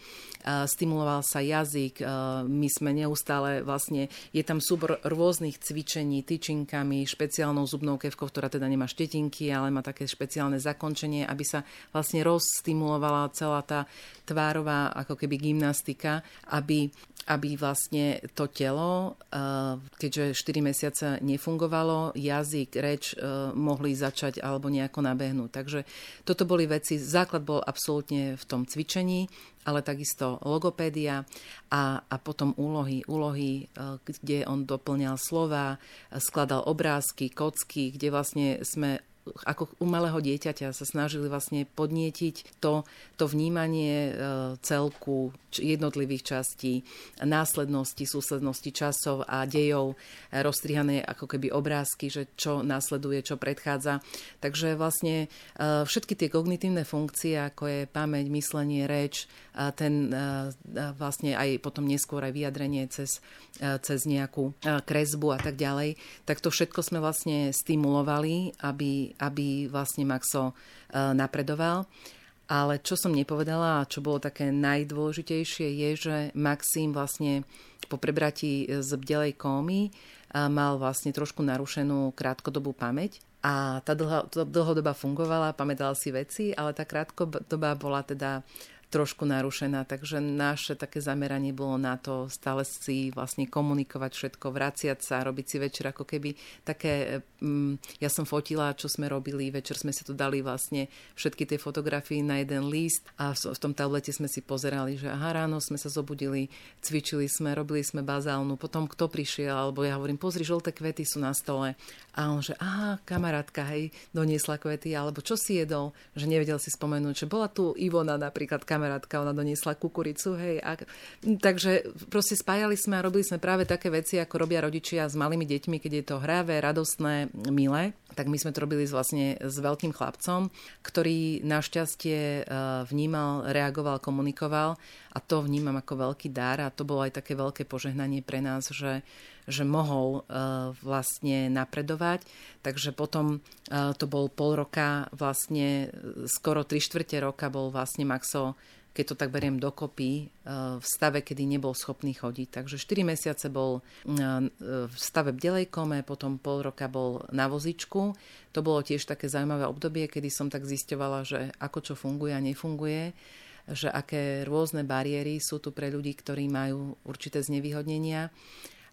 stimuloval sa jazyk, my sme neustále vlastne, je tam súbor rôznych cvičení, tyčinkami, špeciálnou zubnou kevkou, ktorá teda nemá štetinky, ale má také špeciálne zakončenie, aby sa vlastne rozstimulovala celá tá tvárová ako keby gymnastika, aby aby vlastne to telo, eh, keďže 4 mesiace nefungovalo, jazyk, reč mohli začať alebo nejako nabehnúť. Takže toto boli veci, základ bol absolútne v tom cvičení, ale takisto logopédia a, a potom úlohy, úlohy, eh, kde on doplňal slova, skladal obrázky, kocky, kde vlastne sme ako u dieťaťa sa snažili vlastne podnietiť to, to vnímanie e, celku jednotlivých častí, následnosti, súslednosti časov a dejov, e, rozstrihané ako keby obrázky, že čo následuje, čo predchádza. Takže vlastne e, všetky tie kognitívne funkcie, ako je pamäť, myslenie, reč, ten vlastne aj potom neskôr aj vyjadrenie cez, cez nejakú kresbu a tak ďalej, tak to všetko sme vlastne stimulovali, aby, aby vlastne Maxo e, napredoval. Ale čo som nepovedala a čo bolo také najdôležitejšie je, že Maxim vlastne po prebratí z bdelej kómy e, mal vlastne trošku narušenú krátkodobú pamäť a tá dlhodobá fungovala, pamätal si veci, ale tá krátkodobá bola teda trošku narušená, takže naše také zameranie bolo na to stále si vlastne komunikovať všetko, vraciať sa, robiť si večer ako keby také, um, ja som fotila, čo sme robili, večer sme si tu dali vlastne všetky tie fotografie na jeden list a v tom tablete sme si pozerali, že aha, ráno sme sa zobudili, cvičili sme, robili sme bazálnu, potom kto prišiel, alebo ja hovorím, pozri, žlté kvety sú na stole. A on, že aha, kamarátka, hej, doniesla kvety, alebo čo si jedol, že nevedel si spomenúť, že bola tu Ivona napríklad, kamarátka, ona doniesla kukuricu, hej. A, takže proste spájali sme a robili sme práve také veci, ako robia rodičia s malými deťmi, keď je to hravé, radostné, milé. Tak my sme to robili vlastne s veľkým chlapcom, ktorý našťastie e, vnímal, reagoval, komunikoval a to vnímam ako veľký dar a to bolo aj také veľké požehnanie pre nás, že že mohol uh, vlastne napredovať. Takže potom uh, to bol pol roka, vlastne skoro tri štvrte roka bol vlastne Maxo keď to tak beriem dokopy, v stave, kedy nebol schopný chodiť. Takže 4 mesiace bol v stave bdelej kome, potom pol roka bol na vozičku. To bolo tiež také zaujímavé obdobie, kedy som tak zisťovala, že ako čo funguje a nefunguje že aké rôzne bariéry sú tu pre ľudí, ktorí majú určité znevýhodnenia.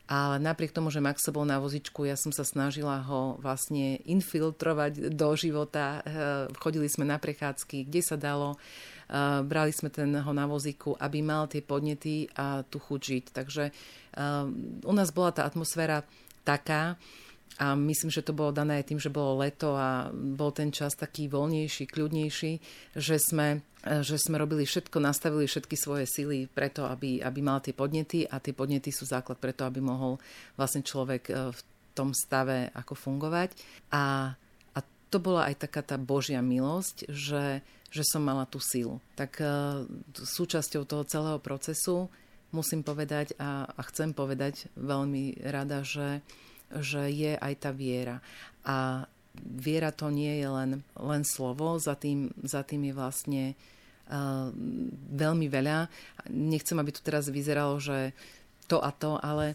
Ale napriek tomu, že Max bol na vozičku, ja som sa snažila ho vlastne infiltrovať do života. Eh, chodili sme na prechádzky, kde sa dalo. Eh, brali sme ten ho na vozíku, aby mal tie podnety a tu chuť žiť. Takže eh, u nás bola tá atmosféra taká, a myslím, že to bolo dané aj tým, že bolo leto a bol ten čas taký voľnejší, kľudnejší, že sme, že sme robili všetko, nastavili všetky svoje sily preto, aby, aby mal tie podnety a tie podnety sú základ preto, aby mohol vlastne človek e, v tom stave ako fungovať. A, a to bola aj taká tá Božia milosť, že, že som mala tú silu. Tak uh, súčasťou toho celého procesu musím povedať a, a chcem povedať veľmi rada, že že je aj tá viera. A viera to nie je len, len slovo, za tým, za tým je vlastne uh, veľmi veľa. Nechcem, aby to teraz vyzeralo, že to a to, ale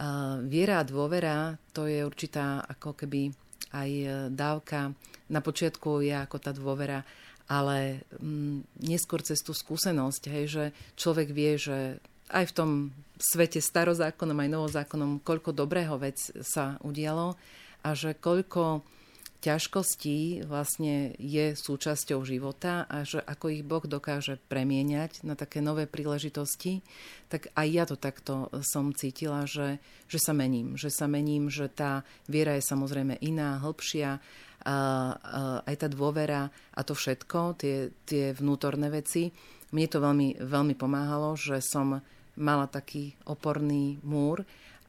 uh, viera a dôvera to je určitá ako keby aj dávka. Na počiatku je ako tá dôvera, ale um, neskôr cez tú skúsenosť, hej, že človek vie, že aj v tom svete starozákonom aj novozákonom, koľko dobrého vec sa udialo a že koľko ťažkostí vlastne je súčasťou života a že ako ich Boh dokáže premieňať na také nové príležitosti, tak aj ja to takto som cítila, že, že sa mením. Že sa mením, že tá viera je samozrejme iná, hĺbšia, a, a aj tá dôvera a to všetko, tie, tie vnútorné veci. Mne to veľmi, veľmi pomáhalo, že som mala taký oporný múr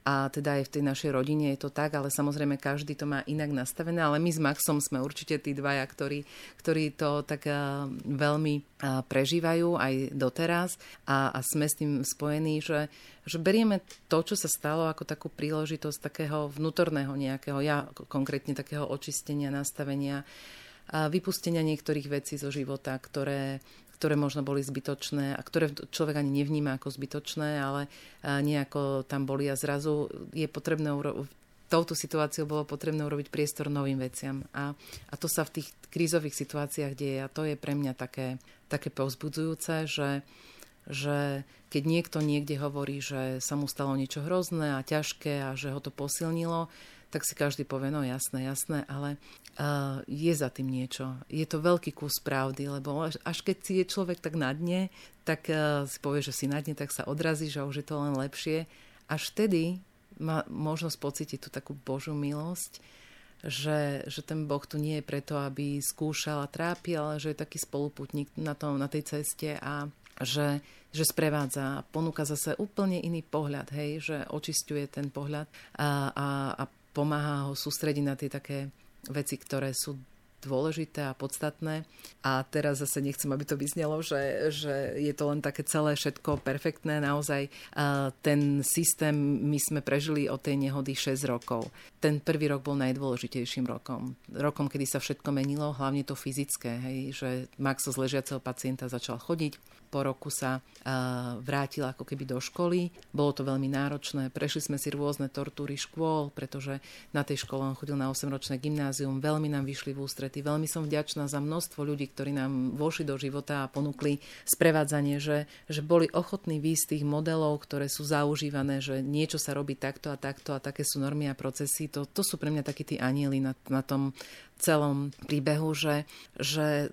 a teda aj v tej našej rodine je to tak, ale samozrejme každý to má inak nastavené, ale my s Maxom sme určite tí dvaja, ktorí, ktorí to tak veľmi prežívajú aj doteraz a, a sme s tým spojení, že, že berieme to, čo sa stalo ako takú príležitosť takého vnútorného nejakého, ja konkrétne takého očistenia, nastavenia, a vypustenia niektorých vecí zo života, ktoré, ktoré možno boli zbytočné a ktoré človek ani nevníma ako zbytočné, ale nejako tam boli a zrazu je potrebné uro- touto situáciou bolo potrebné urobiť priestor novým veciam. A, a to sa v tých krízových situáciách deje a to je pre mňa také, také povzbudzujúce, že, že keď niekto niekde hovorí, že sa mu stalo niečo hrozné a ťažké a že ho to posilnilo, tak si každý povie, no jasné, jasné, ale uh, je za tým niečo. Je to veľký kus pravdy, lebo až, až keď si je človek tak na dne, tak uh, si povie, že si na dne, tak sa odrazí, že už je to len lepšie. Až vtedy má možnosť pocítiť tú takú Božú milosť, že, že ten Boh tu nie je preto, aby skúšal a trápil, ale že je taký spoluputník na, tom, na tej ceste a že, že sprevádza a ponúka zase úplne iný pohľad, hej, že očistuje ten pohľad a, a, a pomáha ho sústrediť na tie také veci, ktoré sú dôležité a podstatné. A teraz zase nechcem, aby to vyznelo, že, že je to len také celé všetko perfektné. Naozaj ten systém my sme prežili od tej nehody 6 rokov. Ten prvý rok bol najdôležitejším rokom. Rokom, kedy sa všetko menilo, hlavne to fyzické. Hej, že Max z ležiaceho pacienta začal chodiť, po roku sa vrátil ako keby do školy. Bolo to veľmi náročné. Prešli sme si rôzne tortúry škôl, pretože na tej škole on chodil na 8-ročné gymnázium. Veľmi nám vyšli v ústrety. Veľmi som vďačná za množstvo ľudí, ktorí nám vošli do života a ponúkli sprevádzanie, že, že boli ochotní výjsť tých modelov, ktoré sú zaužívané, že niečo sa robí takto a takto a také sú normy a procesy. To, to sú pre mňa takí tí anieli na, na tom celom príbehu, že, že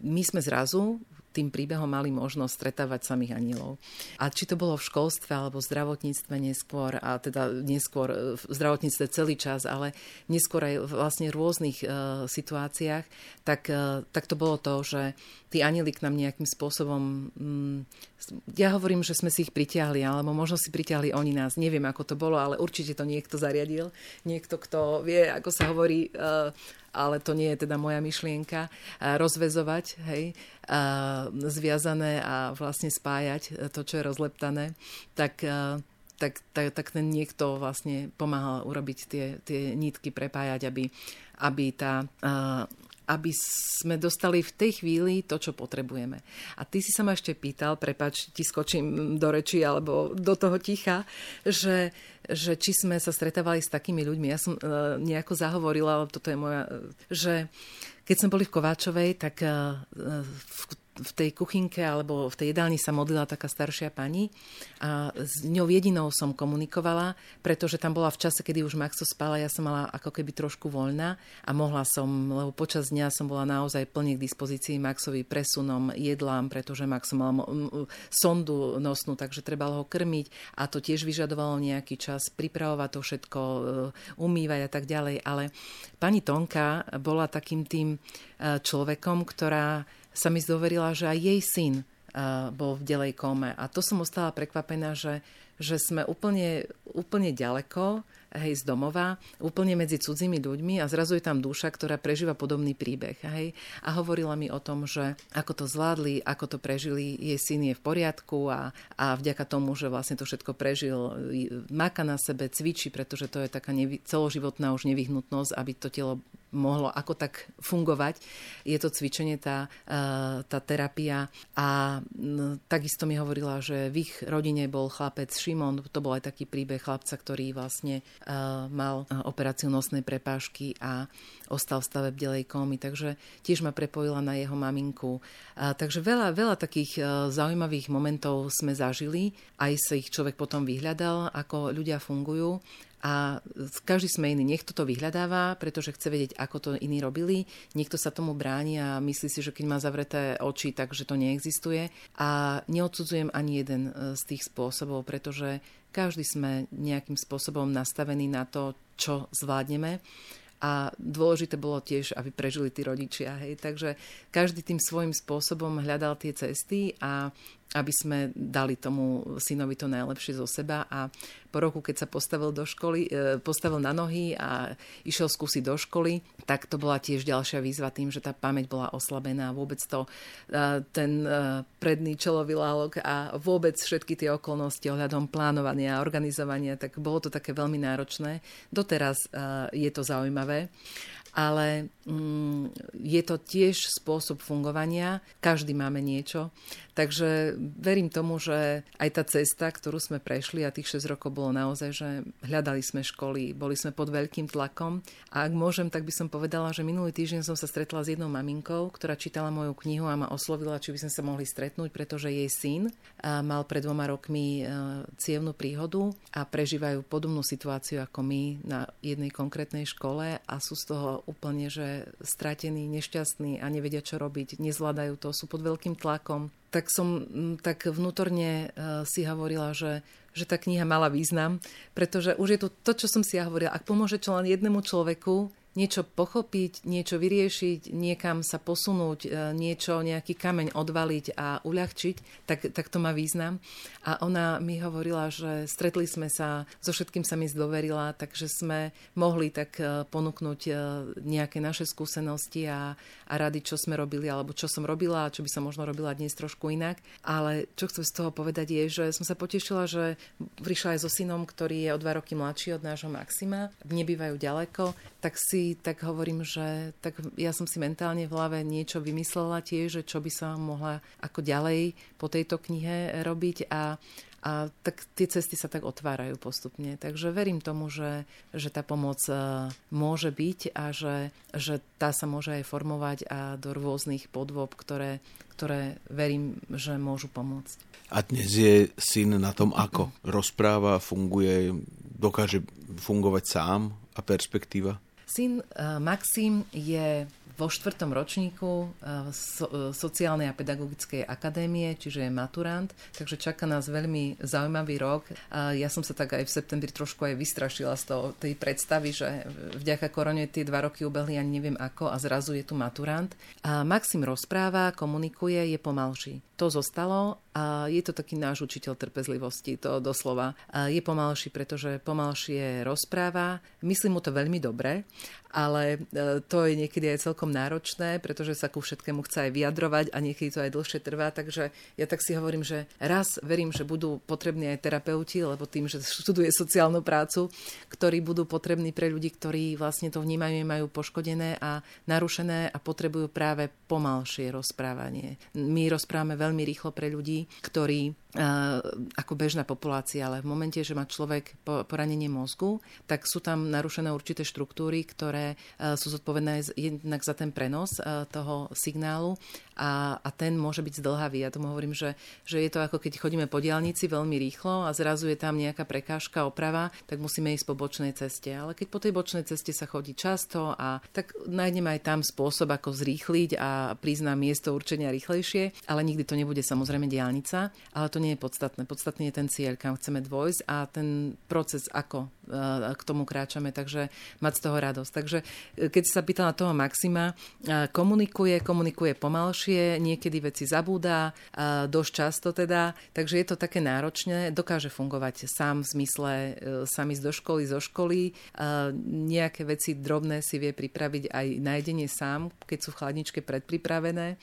my sme zrazu tým príbehom mali možnosť stretávať samých anielov. A či to bolo v školstve alebo v zdravotníctve neskôr, a teda neskôr e, v zdravotníctve celý čas, ale neskôr aj vlastne v rôznych uh, situáciách, tak, uh, tak to bolo to, že tí anieli k nám nejakým spôsobom... Um, ja hovorím, že sme si ich pritiahli, alebo možno si pritiahli oni nás. Neviem, ako to bolo, ale určite to niekto zariadil. Niekto, kto vie, ako sa hovorí... Uh, ale to nie je teda moja myšlienka, rozvezovať, hej, zviazané a vlastne spájať to, čo je rozleptané, tak tak, tak, tak ten niekto vlastne pomáhal urobiť tie, tie nítky, prepájať, aby, aby tá aby sme dostali v tej chvíli to, čo potrebujeme. A ty si sa ma ešte pýtal, prepač, ti skočím do reči alebo do toho ticha, že, že či sme sa stretávali s takými ľuďmi. Ja som uh, nejako zahovorila, ale toto je moja, že keď sme boli v Kováčovej, tak uh, v v tej kuchynke alebo v tej jedálni sa modlila taká staršia pani a s ňou jedinou som komunikovala, pretože tam bola v čase, kedy už Maxo spala, ja som mala ako keby trošku voľná a mohla som, lebo počas dňa som bola naozaj plne k dispozícii Maxovi presunom jedlám, pretože Max mal sondu nosnú, takže trebalo ho krmiť a to tiež vyžadovalo nejaký čas pripravovať to všetko, e, umývať a tak ďalej. Ale pani Tonka bola takým tým e, človekom, ktorá sa mi zdoverila, že aj jej syn uh, bol v delej kome. A to som ostala prekvapená, že, že sme úplne, úplne ďaleko hej, z domova, úplne medzi cudzími ľuďmi a zrazu je tam duša, ktorá prežíva podobný príbeh. Hej. A hovorila mi o tom, že ako to zvládli, ako to prežili, jej syn je v poriadku a, a vďaka tomu, že vlastne to všetko prežil, máka na sebe, cvičí, pretože to je taká nevy, celoživotná už nevyhnutnosť, aby to telo mohlo ako tak fungovať. Je to cvičenie, tá, e, tá terapia. A takisto mi hovorila, že v ich rodine bol chlapec Šimon, to bol aj taký príbeh chlapca, ktorý vlastne e, mal e, operáciu nosnej prepážky a ostal v stave bdelej komy, takže tiež ma prepojila na jeho maminku. Takže veľa, veľa takých zaujímavých momentov sme zažili, aj sa ich človek potom vyhľadal, ako ľudia fungujú a každý sme iný. Niekto to vyhľadáva, pretože chce vedieť, ako to iní robili. Niekto sa tomu bráni a myslí si, že keď má zavreté oči, takže to neexistuje. A neodsudzujem ani jeden e, z tých spôsobov, pretože každý sme nejakým spôsobom nastavení na to, čo zvládneme. A dôležité bolo tiež, aby prežili tí rodičia. Hej. Takže každý tým svojím spôsobom hľadal tie cesty a aby sme dali tomu synovi to najlepšie zo seba a po roku, keď sa postavil do školy, e, postavil na nohy a išiel skúsiť do školy, tak to bola tiež ďalšia výzva tým, že tá pamäť bola oslabená. Vôbec to, e, ten e, predný čelový lálok a vôbec všetky tie okolnosti ohľadom plánovania a organizovania, tak bolo to také veľmi náročné. Doteraz je to zaujímavé ale mm, je to tiež spôsob fungovania. Každý máme niečo. Takže verím tomu, že aj tá cesta, ktorú sme prešli a tých 6 rokov bolo naozaj, že hľadali sme školy, boli sme pod veľkým tlakom. A ak môžem, tak by som povedala, že minulý týždeň som sa stretla s jednou maminkou, ktorá čítala moju knihu a ma oslovila, či by sme sa mohli stretnúť, pretože jej syn mal pred dvoma rokmi e, cievnú príhodu a prežívajú podobnú situáciu ako my na jednej konkrétnej škole a sú z toho úplne, že stratení, nešťastní a nevedia, čo robiť, nezvládajú to, sú pod veľkým tlakom. Tak som tak vnútorne e, si hovorila, že, že tá kniha mala význam, pretože už je tu to, čo som si ja hovorila. Ak pomôže čo len jednému človeku, niečo pochopiť, niečo vyriešiť, niekam sa posunúť, e, niečo, nejaký kameň odvaliť a uľahčiť, tak, tak to má význam. A ona mi hovorila, že stretli sme sa, so všetkým sa mi zdôverila, takže sme mohli tak e, ponúknuť e, nejaké naše skúsenosti a, a rady, čo sme robili, alebo čo som robila, a čo by som možno robila dnes trošku inak. Ale čo chcem z toho povedať je, že som sa potešila, že prišla aj so synom, ktorý je o dva roky mladší od nášho Maxima, nebývajú ďaleko, tak si tak hovorím, že tak ja som si mentálne v hlave niečo vymyslela tiež, že čo by sa mohla ako ďalej po tejto knihe robiť a a tak tie cesty sa tak otvárajú postupne. Takže verím tomu, že, že tá pomoc e, môže byť a že, že tá sa môže aj formovať a do rôznych podôb, ktoré, ktoré verím, že môžu pomôcť. A dnes je syn na tom, ako rozpráva, funguje, dokáže fungovať sám a perspektíva? Syn uh, Maxim je vo štvrtom ročníku uh, so, uh, sociálnej a pedagogickej akadémie, čiže je maturant, takže čaká nás veľmi zaujímavý rok. Ja som sa tak aj v septembri trošku aj vystrašila z toho, tej predstavy, že vďaka korone tie dva roky ubehli ani neviem ako a zrazu je tu maturant. A Maxim rozpráva, komunikuje, je pomalší. To zostalo a je to taký náš učiteľ trpezlivosti, to doslova. Je pomalší, pretože pomalšie rozpráva. Myslím mu to veľmi dobre, ale e, to je niekedy aj celkom náročné, pretože sa ku všetkému chce aj vyjadrovať a niekedy to aj dlhšie trvá. Takže ja tak si hovorím, že raz verím, že budú potrební aj terapeuti, lebo tým, že študuje sociálnu prácu, ktorí budú potrební pre ľudí, ktorí vlastne to vnímajú, majú poškodené a narušené a potrebujú práve pomalšie rozprávanie. My rozprávame veľmi rýchlo pre ľudí, ktorí ako bežná populácia, ale v momente, že má človek poranenie mozgu, tak sú tam narušené určité štruktúry, ktoré sú zodpovedné jednak za ten prenos toho signálu a, a ten môže byť zdlhavý. Ja tomu hovorím, že, že je to ako keď chodíme po diálnici veľmi rýchlo a zrazu je tam nejaká prekážka, oprava, tak musíme ísť po bočnej ceste. Ale keď po tej bočnej ceste sa chodí často a tak nájdeme aj tam spôsob, ako zrýchliť a prísť na miesto určenia rýchlejšie, ale nikdy to nebude samozrejme diálnica, ale to nie je podstatné. Podstatný je ten cieľ, kam chceme dôjsť a ten proces, ako e, k tomu kráčame, takže mať z toho radosť. Takže e, keď sa pýtala toho Maxima, e, komunikuje, komunikuje pomalšie, niekedy veci zabúda, dosť často teda, takže je to také náročné, dokáže fungovať sám v zmysle sám ísť do školy, zo školy, nejaké veci drobné si vie pripraviť aj nájdenie sám, keď sú v chladničke predpripravené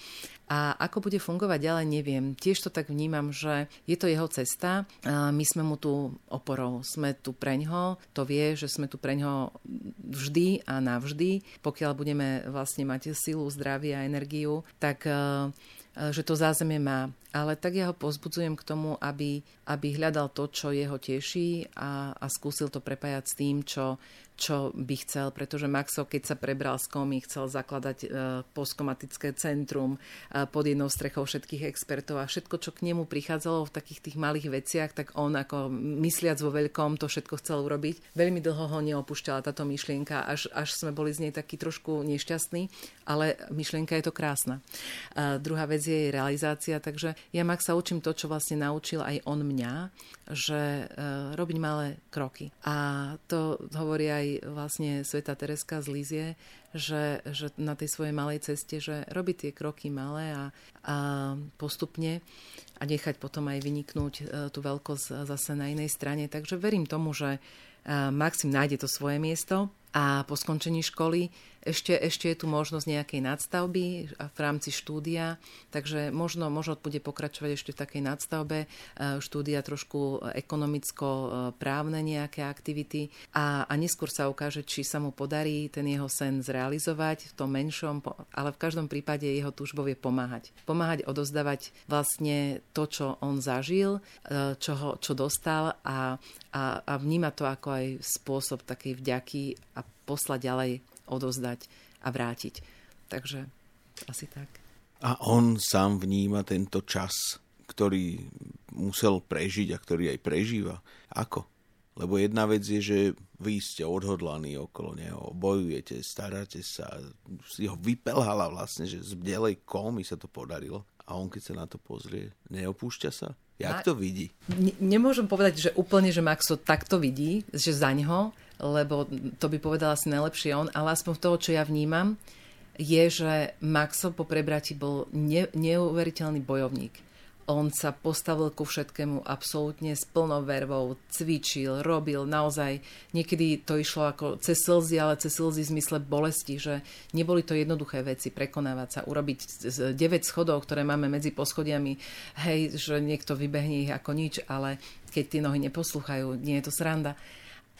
a ako bude fungovať ďalej, neviem. Tiež to tak vnímam, že je to jeho cesta. A my sme mu tu oporou. Sme tu preňho. To vie, že sme tu preňho vždy a navždy. Pokiaľ budeme vlastne mať silu, zdravie a energiu, tak že to zázemie má. Ale tak ja ho pozbudzujem k tomu, aby, aby hľadal to, čo jeho teší a, a skúsil to prepájať s tým, čo, čo by chcel, pretože Maxo, keď sa prebral z komy, chcel zakladať e, postkomatické centrum e, pod jednou strechou všetkých expertov a všetko, čo k nemu prichádzalo v takých tých malých veciach, tak on ako mysliac vo veľkom to všetko chcel urobiť. Veľmi dlho ho neopúšťala táto myšlienka, až, až sme boli z nej takí trošku nešťastní, ale myšlienka je to krásna. A druhá vec je jej realizácia, takže ja Maxa učím to, čo vlastne naučil aj on mňa, že e, robiť malé kroky. A to hovorí aj vlastne Sveta Tereska z Lízie, že, že na tej svojej malej ceste, že robiť tie kroky malé a, a postupne a nechať potom aj vyniknúť e, tú veľkosť zase na inej strane. Takže verím tomu, že Maxim nájde to svoje miesto a po skončení školy ešte, ešte je tu možnosť nejakej nadstavby v rámci štúdia, takže možno, možno bude pokračovať ešte v takej nadstavbe e, štúdia trošku ekonomicko-právne nejaké aktivity a, a neskôr sa ukáže, či sa mu podarí ten jeho sen zrealizovať v tom menšom, ale v každom prípade jeho túžbou je pomáhať. Pomáhať odozdávať vlastne to, čo on zažil, e, čo, ho, čo dostal a, a, a vníma to ako aj spôsob takej vďaky a poslať ďalej odozdať a vrátiť. Takže asi tak. A on sám vníma tento čas, ktorý musel prežiť a ktorý aj prežíva. Ako? Lebo jedna vec je, že vy ste odhodlaní okolo neho, bojujete, staráte sa, si ho vypelhala vlastne, že z bdelej komy sa to podarilo. A on keď sa na to pozrie, neopúšťa sa? Jak to vidí? Ne, nemôžem povedať, že úplne, že Max to takto vidí, že za ňo, lebo to by povedal asi najlepšie on, ale aspoň toho, čo ja vnímam, je, že Maxo po prebrati bol ne, neuveriteľný bojovník. On sa postavil ku všetkému absolútne s plnou vervou, cvičil, robil, naozaj niekedy to išlo ako cez slzy, ale cez slzy v zmysle bolesti, že neboli to jednoduché veci prekonávať sa, urobiť 9 schodov, ktoré máme medzi poschodiami, hej, že niekto vybehne ich ako nič, ale keď tie nohy neposlúchajú, nie je to sranda.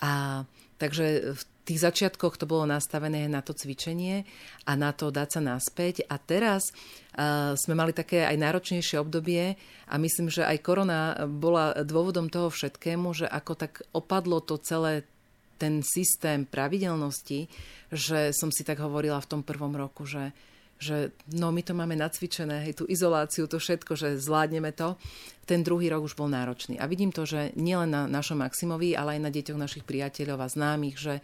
A Takže v tých začiatkoch to bolo nastavené na to cvičenie a na to dať sa naspäť. A teraz uh, sme mali také aj náročnejšie obdobie a myslím, že aj korona bola dôvodom toho všetkému, že ako tak opadlo to celé ten systém pravidelnosti, že som si tak hovorila v tom prvom roku, že že no my to máme nacvičené, hej, tú izoláciu, to všetko, že zvládneme to. Ten druhý rok už bol náročný. A vidím to, že nielen na našom Maximovi, ale aj na deťoch našich priateľov a známych, že,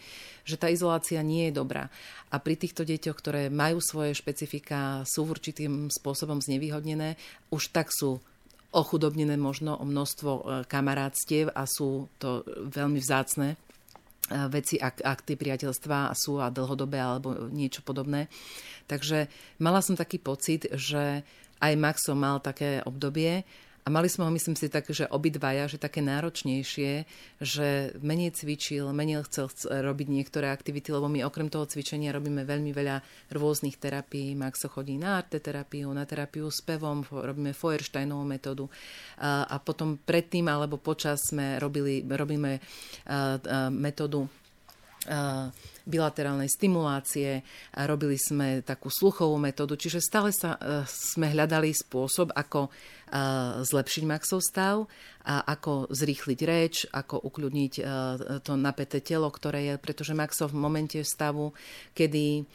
že tá izolácia nie je dobrá. A pri týchto deťoch, ktoré majú svoje špecifika, sú určitým spôsobom znevýhodnené, už tak sú ochudobnené možno o množstvo e, kamarátstiev a sú to veľmi vzácne e, veci, ak, ak tie priateľstvá sú a dlhodobé alebo niečo podobné. Takže mala som taký pocit, že aj Maxo mal také obdobie a mali sme ho, myslím si, tak, že obidvaja, že také náročnejšie, že menej cvičil, menej chcel robiť niektoré aktivity, lebo my okrem toho cvičenia robíme veľmi veľa rôznych terapií. Maxo chodí na arteterapiu, na terapiu s pevom, robíme Feuersteinovú metódu a, a potom predtým alebo počas sme robili, robíme metódu bilaterálnej stimulácie, a robili sme takú sluchovú metódu, čiže stále sa, e, sme hľadali spôsob, ako zlepšiť Maxov stav a ako zrýchliť reč, ako ukľudniť to napäté telo, ktoré je, pretože Maxov v momente stavu, kedy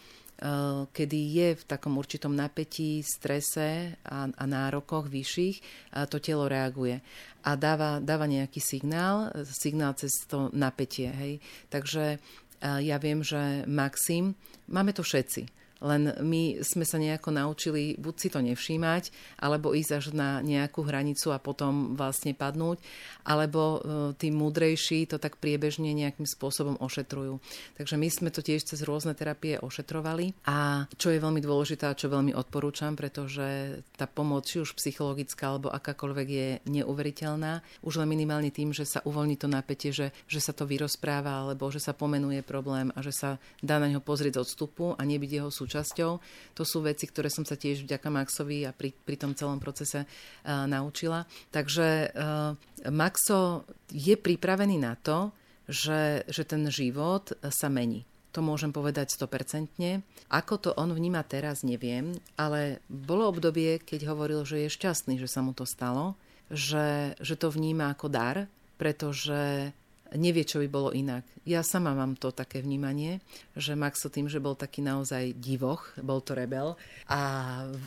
kedy je v takom určitom napätí, strese a, a nárokoch vyšších, a to telo reaguje a dáva, dáva nejaký signál, signál cez to napätie. Hej. Takže ja viem, že Maxim, máme to všetci len my sme sa nejako naučili buď si to nevšímať, alebo ísť až na nejakú hranicu a potom vlastne padnúť, alebo e, tí múdrejší to tak priebežne nejakým spôsobom ošetrujú. Takže my sme to tiež cez rôzne terapie ošetrovali. A čo je veľmi dôležité a čo veľmi odporúčam, pretože tá pomoc, či už psychologická alebo akákoľvek je neuveriteľná, už len minimálne tým, že sa uvoľní to napätie, že, že sa to vyrozpráva alebo že sa pomenuje problém a že sa dá na ňo pozrieť z odstupu a nebyť jeho súčasťou súčasťou. To sú veci, ktoré som sa tiež vďaka Maxovi a pri, pri tom celom procese uh, naučila. Takže uh, Maxo je pripravený na to, že, že ten život sa mení. To môžem povedať 100%. Ako to on vníma teraz, neviem, ale bolo obdobie, keď hovoril, že je šťastný, že sa mu to stalo, že, že to vníma ako dar, pretože nevie, čo by bolo inak. Ja sama mám to také vnímanie, že Maxo tým, že bol taký naozaj divoch, bol to rebel a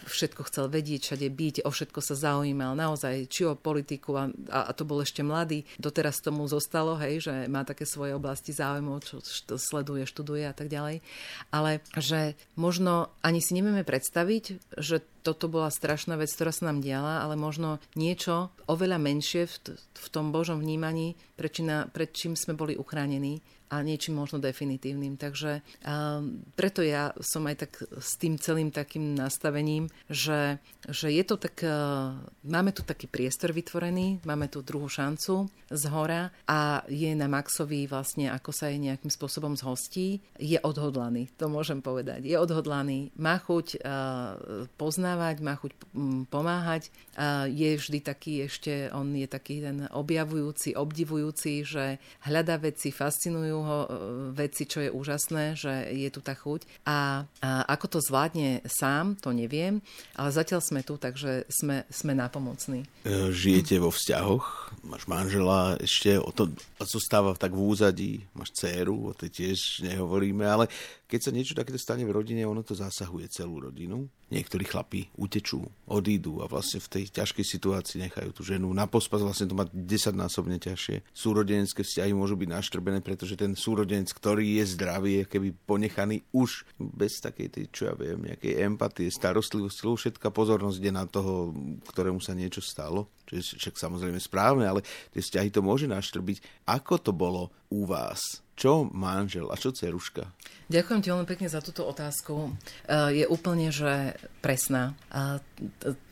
všetko chcel vedieť, všade byť, o všetko sa zaujímal, naozaj, či o politiku a, a to bol ešte mladý, doteraz tomu zostalo, hej, že má také svoje oblasti záujmov, čo sleduje, študuje a tak ďalej, ale že možno ani si nevieme predstaviť, že toto bola strašná vec, ktorá sa nám diala, ale možno niečo oveľa menšie v, v tom Božom vnímaní, pred pred čím sme boli uchránení a niečím možno definitívnym. Takže um, preto ja som aj tak s tým celým takým nastavením, že, že je to tak, uh, máme tu taký priestor vytvorený, máme tu druhú šancu z hora a je na Maxovi vlastne, ako sa jej nejakým spôsobom zhostí, je odhodlaný, to môžem povedať. Je odhodlaný, má chuť uh, poznávať, má chuť um, pomáhať, je vždy taký ešte, on je taký ten objavujúci, obdivujúci, že hľada veci, fascinujú ho e, veci, čo je úžasné, že je tu tá chuť. A, a ako to zvládne sám, to neviem, ale zatiaľ sme tu, takže sme, sme napomocní. E, žijete vo vzťahoch? Máš manžela ešte? O to zostáva tak v úzadí? Máš dceru? O tej tiež nehovoríme, ale keď sa niečo takéto stane v rodine, ono to zasahuje celú rodinu. Niektorí chlapí utečú, odídu a vlastne v tej ťažkej situácii nechajú tú ženu na pospas, vlastne to má desaťnásobne ťažšie. Súrodenecké vzťahy môžu byť naštrbené, pretože ten súrodenec, ktorý je zdravý, je keby ponechaný už bez takej tej, čo ja viem, nejakej empatie, starostlivosti, lebo všetká pozornosť ide na toho, ktorému sa niečo stalo. Čo je však samozrejme správne, ale tie vzťahy to môže naštrbiť. Ako to bolo u vás? Čo manžel a čo ceruška? Ďakujem ti veľmi pekne za túto otázku. E, je úplne, že presná.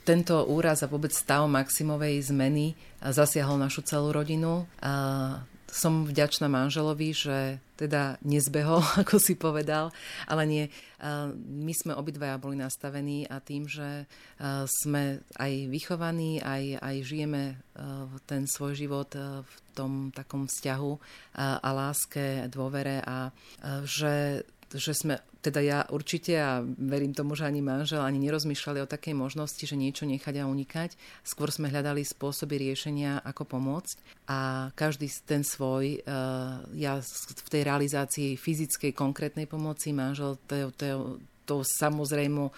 Tento úraz a vôbec stav Maximovej zmeny zasiahol našu celú rodinu. Som vďačná manželovi, že teda nezbehol, ako si povedal, ale nie. My sme obidvaja boli nastavení a tým, že sme aj vychovaní, aj, aj žijeme ten svoj život v tom takom vzťahu a láske, dôvere a že že sme, teda ja určite a verím tomu, že ani manžel ani nerozmýšľali o takej možnosti, že niečo nechať a unikať. Skôr sme hľadali spôsoby riešenia, ako pomôcť a každý ten svoj, eh, ja v tej realizácii fyzickej, konkrétnej pomoci, manžel to, to, to samozrejme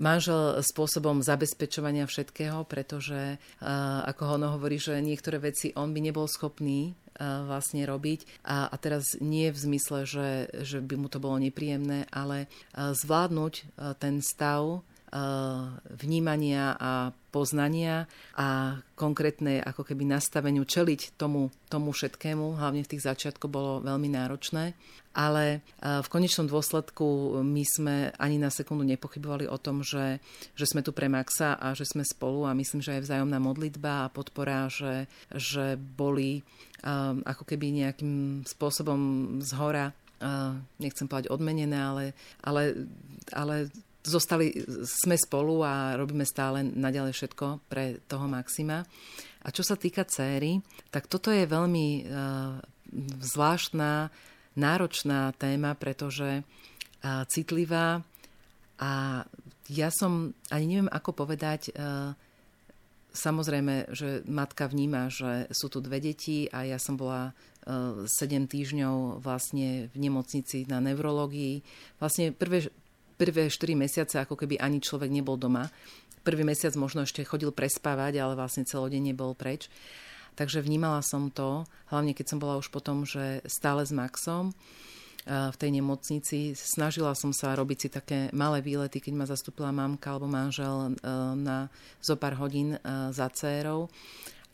manžel spôsobom zabezpečovania všetkého, pretože, eh, ako ono hovorí, že niektoré veci on by nebol schopný vlastne robiť. A, a teraz nie v zmysle, že, že by mu to bolo nepríjemné, ale zvládnuť ten stav vnímania a poznania a konkrétne ako keby nastaveniu čeliť tomu, tomu všetkému, hlavne v tých začiatkoch bolo veľmi náročné. Ale v konečnom dôsledku my sme ani na sekundu nepochybovali o tom, že, že sme tu pre Maxa a že sme spolu a myslím, že aj vzájomná modlitba a podpora, že, že boli um, ako keby nejakým spôsobom z hora uh, nechcem povedať odmenené, ale, ale, ale zostali, sme spolu a robíme stále naďalej všetko pre toho Maxima. A čo sa týka céry, tak toto je veľmi uh, zvláštna, náročná téma, pretože uh, citlivá a ja som, ani neviem ako povedať, uh, Samozrejme, že matka vníma, že sú tu dve deti a ja som bola 7 týždňov vlastne v nemocnici na neurológii. Vlastne prvé, prvé 4 mesiace ako keby ani človek nebol doma. Prvý mesiac možno ešte chodil prespávať, ale vlastne celodenne bol preč. Takže vnímala som to, hlavne keď som bola už potom, že stále s Maxom v tej nemocnici. Snažila som sa robiť si také malé výlety, keď ma zastúpila mamka alebo manžel na zo pár hodín za dcérou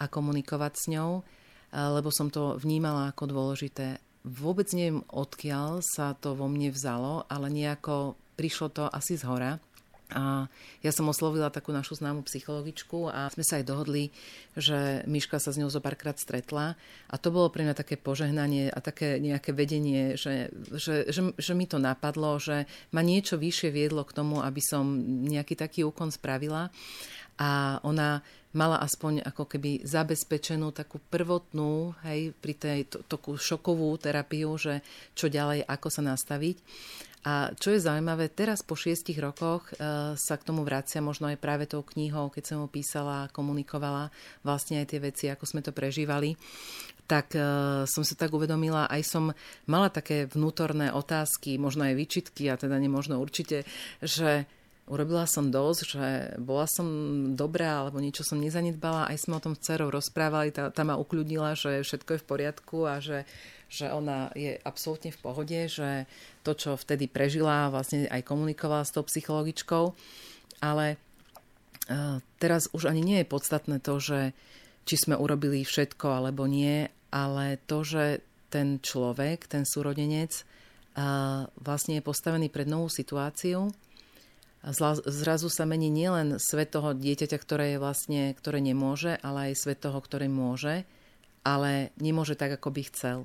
a komunikovať s ňou, lebo som to vnímala ako dôležité. Vôbec neviem, odkiaľ sa to vo mne vzalo, ale nejako prišlo to asi z hora. A ja som oslovila takú našu známu psychologičku a sme sa aj dohodli, že Miška sa s ňou zo párkrát stretla a to bolo pre mňa také požehnanie a také nejaké vedenie, že, že, že, že mi to napadlo, že ma niečo vyššie viedlo k tomu, aby som nejaký taký úkon spravila a ona mala aspoň ako keby zabezpečenú takú prvotnú, hej, pri tej to, takú šokovú terapiu, že čo ďalej, ako sa nastaviť. A čo je zaujímavé, teraz po šiestich rokoch e, sa k tomu vracia možno aj práve tou knihou, keď som ho písala, komunikovala vlastne aj tie veci, ako sme to prežívali tak uh, som sa tak uvedomila, aj som mala také vnútorné otázky, možno aj výčitky, a teda nemožno určite, že urobila som dosť, že bola som dobrá, alebo niečo som nezanedbala. Aj sme o tom s dcerou rozprávali, tá, tá ma ukľudnila, že všetko je v poriadku a že že ona je absolútne v pohode, že to, čo vtedy prežila, vlastne aj komunikovala s tou psychologičkou, ale e, teraz už ani nie je podstatné to, že či sme urobili všetko alebo nie, ale to, že ten človek, ten súrodenec vlastne je postavený pred novú situáciu. Zrazu sa mení nielen svet toho dieťaťa, ktoré, je vlastne, ktoré nemôže, ale aj svet toho, ktoré môže, ale nemôže tak, ako by chcel.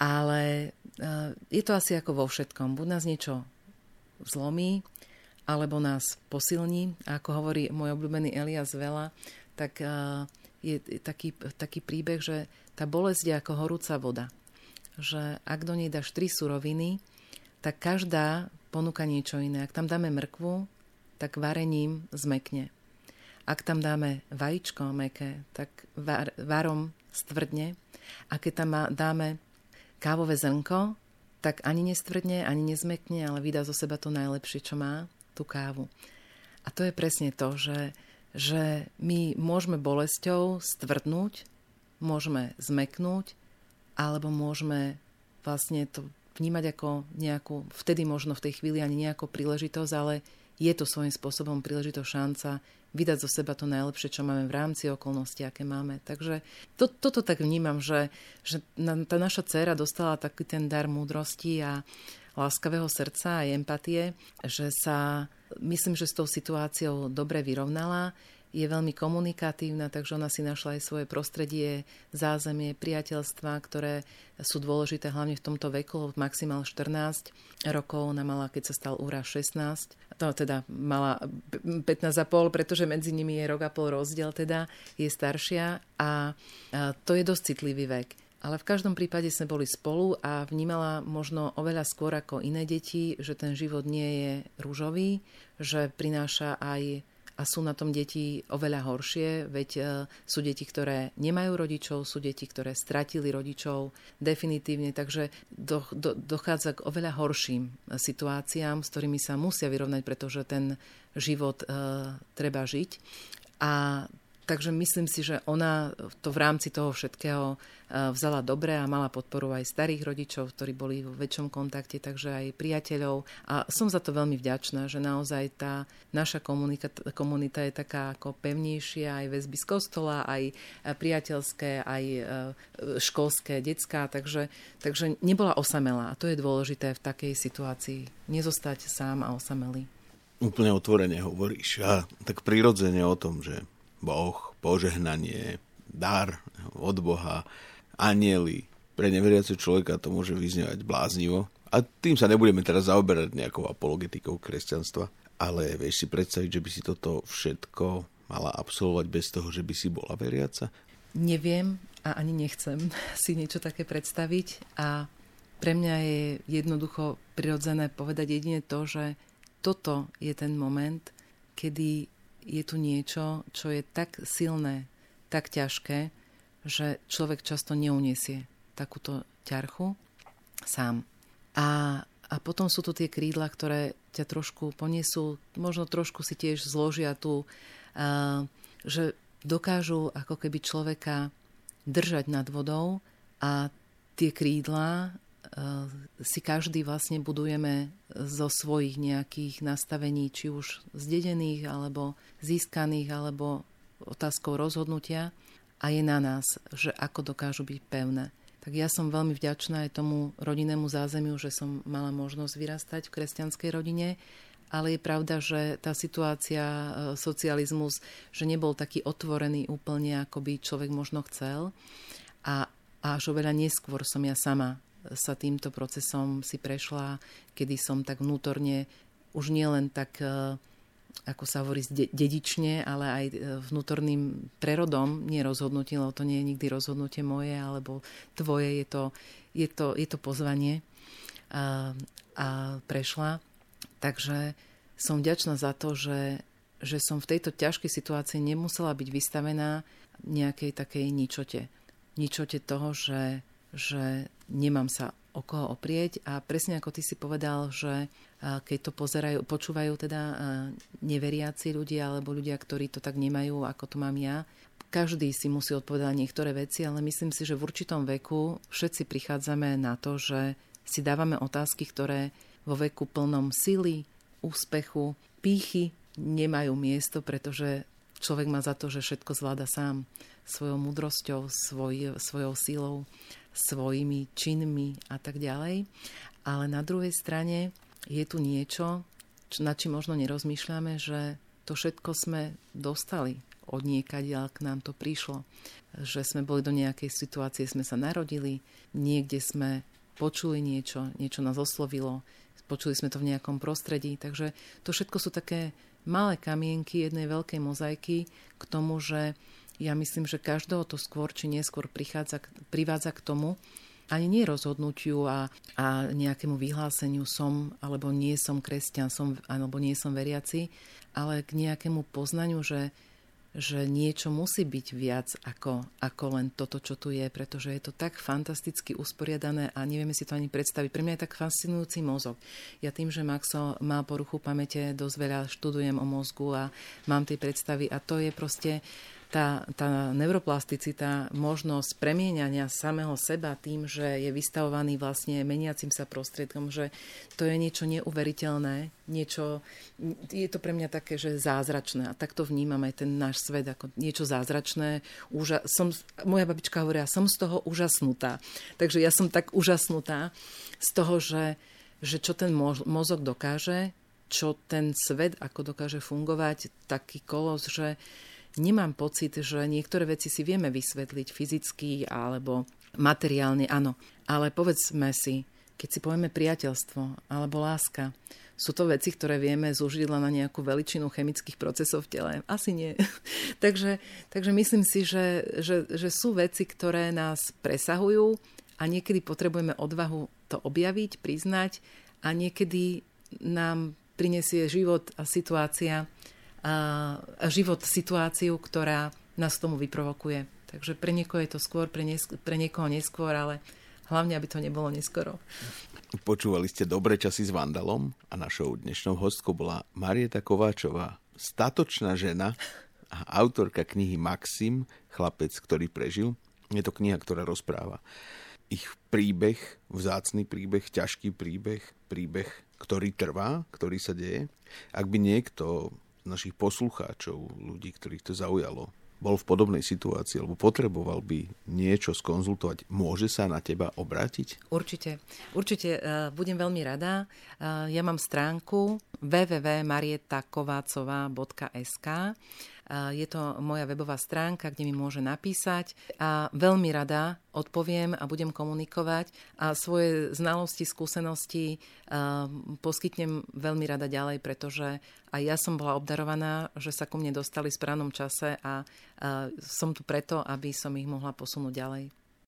Ale je to asi ako vo všetkom. Buď nás niečo zlomí, alebo nás posilní. A ako hovorí môj obľúbený Elias Vela, tak je taký, taký príbeh, že tá bolesť je ako horúca voda. Že ak do nej dáš tri suroviny, tak každá ponúka niečo iné. Ak tam dáme mrkvu, tak varením zmekne. Ak tam dáme vajíčko meké, tak var, varom stvrdne. A keď tam dáme kávové zrnko, tak ani nestvrdne, ani nezmekne, ale vydá zo seba to najlepšie, čo má tú kávu. A to je presne to, že, že my môžeme bolesťou stvrdnúť, môžeme zmeknúť, alebo môžeme vlastne to vnímať ako nejakú, vtedy možno v tej chvíli ani nejakú príležitosť, ale je to svojím spôsobom príležitosť šanca vydať zo seba to najlepšie, čo máme v rámci okolností, aké máme. Takže to, toto tak vnímam, že, že tá naša dcéra dostala taký ten dar múdrosti a láskavého srdca a empatie, že sa, myslím, že s tou situáciou dobre vyrovnala je veľmi komunikatívna, takže ona si našla aj svoje prostredie, zázemie, priateľstva, ktoré sú dôležité hlavne v tomto veku, maximál 14 rokov, ona mala, keď sa stal úra 16, to teda mala 15,5, pretože medzi nimi je rok a pol rozdiel, teda je staršia a to je dosť citlivý vek. Ale v každom prípade sme boli spolu a vnímala možno oveľa skôr ako iné deti, že ten život nie je rúžový, že prináša aj a sú na tom deti oveľa horšie, veď e, sú deti, ktoré nemajú rodičov, sú deti, ktoré stratili rodičov definitívne, takže do, do, dochádza k oveľa horším situáciám, s ktorými sa musia vyrovnať, pretože ten život e, treba žiť. A Takže myslím si, že ona to v rámci toho všetkého eh, vzala dobre a mala podporu aj starých rodičov, ktorí boli v väčšom kontakte, takže aj priateľov. A som za to veľmi vďačná, že naozaj tá naša komunita, komunita je taká ako pevnejšia, aj väzby z kostola, aj eh, priateľské, aj eh, školské, detská, takže, takže nebola osamelá. A to je dôležité v takej situácii. Nezostať sám a osamelý. Úplne otvorene hovoríš a tak prirodzene o tom, že Boh, požehnanie, dar od Boha, anieli. Pre neveriaceho človeka to môže vyznievať bláznivo. A tým sa nebudeme teraz zaoberať nejakou apologetikou kresťanstva. Ale vieš si predstaviť, že by si toto všetko mala absolvovať bez toho, že by si bola veriaca? Neviem a ani nechcem si niečo také predstaviť a pre mňa je jednoducho prirodzené povedať jedine to, že toto je ten moment, kedy je tu niečo, čo je tak silné, tak ťažké, že človek často neuniesie takúto ťarchu sám. A, a potom sú tu tie krídla, ktoré ťa trošku poniesú, možno trošku si tiež zložia tu, uh, že dokážu ako keby človeka držať nad vodou a tie krídla si každý vlastne budujeme zo svojich nejakých nastavení, či už zdedených, alebo získaných, alebo otázkou rozhodnutia a je na nás, že ako dokážu byť pevné. Tak ja som veľmi vďačná aj tomu rodinnému zázemiu, že som mala možnosť vyrastať v kresťanskej rodine, ale je pravda, že tá situácia, eh, socializmus, že nebol taký otvorený úplne, ako by človek možno chcel. A až oveľa neskôr som ja sama sa týmto procesom si prešla, kedy som tak vnútorne už nielen tak e, ako sa hovorí, dedične, ale aj e, vnútorným prerodom, nie rozhodnutie, lebo to nie je nikdy rozhodnutie moje, alebo tvoje, je to, je to, je to pozvanie a, a prešla. Takže som vďačná za to, že, že som v tejto ťažkej situácii nemusela byť vystavená nejakej takej ničote. Ničote toho, že že nemám sa o koho oprieť. A presne ako ty si povedal, že keď to pozerajú, počúvajú teda neveriaci ľudia alebo ľudia, ktorí to tak nemajú, ako to mám ja, každý si musí odpovedať niektoré veci, ale myslím si, že v určitom veku všetci prichádzame na to, že si dávame otázky, ktoré vo veku plnom sily, úspechu, pýchy nemajú miesto, pretože človek má za to, že všetko zvláda sám svojou múdrosťou, svoj, svojou sílou, svojimi činmi a tak ďalej. Ale na druhej strane je tu niečo, na či možno nerozmýšľame, že to všetko sme dostali od niekaď, k nám to prišlo. Že sme boli do nejakej situácie, sme sa narodili, niekde sme počuli niečo, niečo nás oslovilo, počuli sme to v nejakom prostredí. Takže to všetko sú také malé kamienky jednej veľkej mozaiky k tomu, že ja myslím, že každého to skôr či neskôr prichádza, privádza k tomu, ani nie rozhodnutiu a, a nejakému vyhláseniu som alebo nie som kresťan, som, alebo nie som veriaci, ale k nejakému poznaniu, že, že niečo musí byť viac ako, ako len toto, čo tu je, pretože je to tak fantasticky usporiadané a nevieme si to ani predstaviť. Pre mňa je tak fascinujúci mozog. Ja tým, že Maxo má poruchu pamäte, dosť veľa študujem o mozgu a mám tie predstavy a to je proste tá, tá neuroplasticita, možnosť premieňania samého seba tým, že je vystavovaný vlastne meniacim sa prostriedkom, že to je niečo neuveriteľné, niečo, je to pre mňa také, že zázračné. A tak to vnímam aj ten náš svet ako niečo zázračné. Úža- som, moja babička hovoria, som z toho úžasnutá. Takže ja som tak úžasnutá z toho, že, že čo ten mozog dokáže, čo ten svet, ako dokáže fungovať, taký kolos, že nemám pocit, že niektoré veci si vieme vysvetliť fyzicky alebo materiálne, áno. Ale povedzme si, keď si povieme priateľstvo alebo láska, sú to veci, ktoré vieme zúžiť len na nejakú veličinu chemických procesov v tele? Asi nie. takže, takže myslím si, že, že, že sú veci, ktoré nás presahujú a niekedy potrebujeme odvahu to objaviť, priznať a niekedy nám prinesie život a situácia život situáciu, ktorá nás tomu vyprovokuje. Takže pre niekoho je to skôr, pre, nesk- pre niekoho neskôr, ale hlavne, aby to nebolo neskoro. Počúvali ste Dobre časy s Vandalom a našou dnešnou hostkou bola Marieta Kováčová, statočná žena a autorka knihy Maxim, chlapec, ktorý prežil. Je to kniha, ktorá rozpráva ich príbeh, vzácný príbeh, ťažký príbeh, príbeh, ktorý trvá, ktorý sa deje. Ak by niekto našich poslucháčov, ľudí, ktorých to zaujalo, bol v podobnej situácii alebo potreboval by niečo skonzultovať, môže sa na teba obrátiť? Určite. Určite. Uh, budem veľmi rada. Uh, ja mám stránku www.marietakovácová.sk je to moja webová stránka, kde mi môže napísať a veľmi rada odpoviem a budem komunikovať a svoje znalosti, skúsenosti poskytnem veľmi rada ďalej, pretože aj ja som bola obdarovaná, že sa ku mne dostali v správnom čase a som tu preto, aby som ich mohla posunúť ďalej.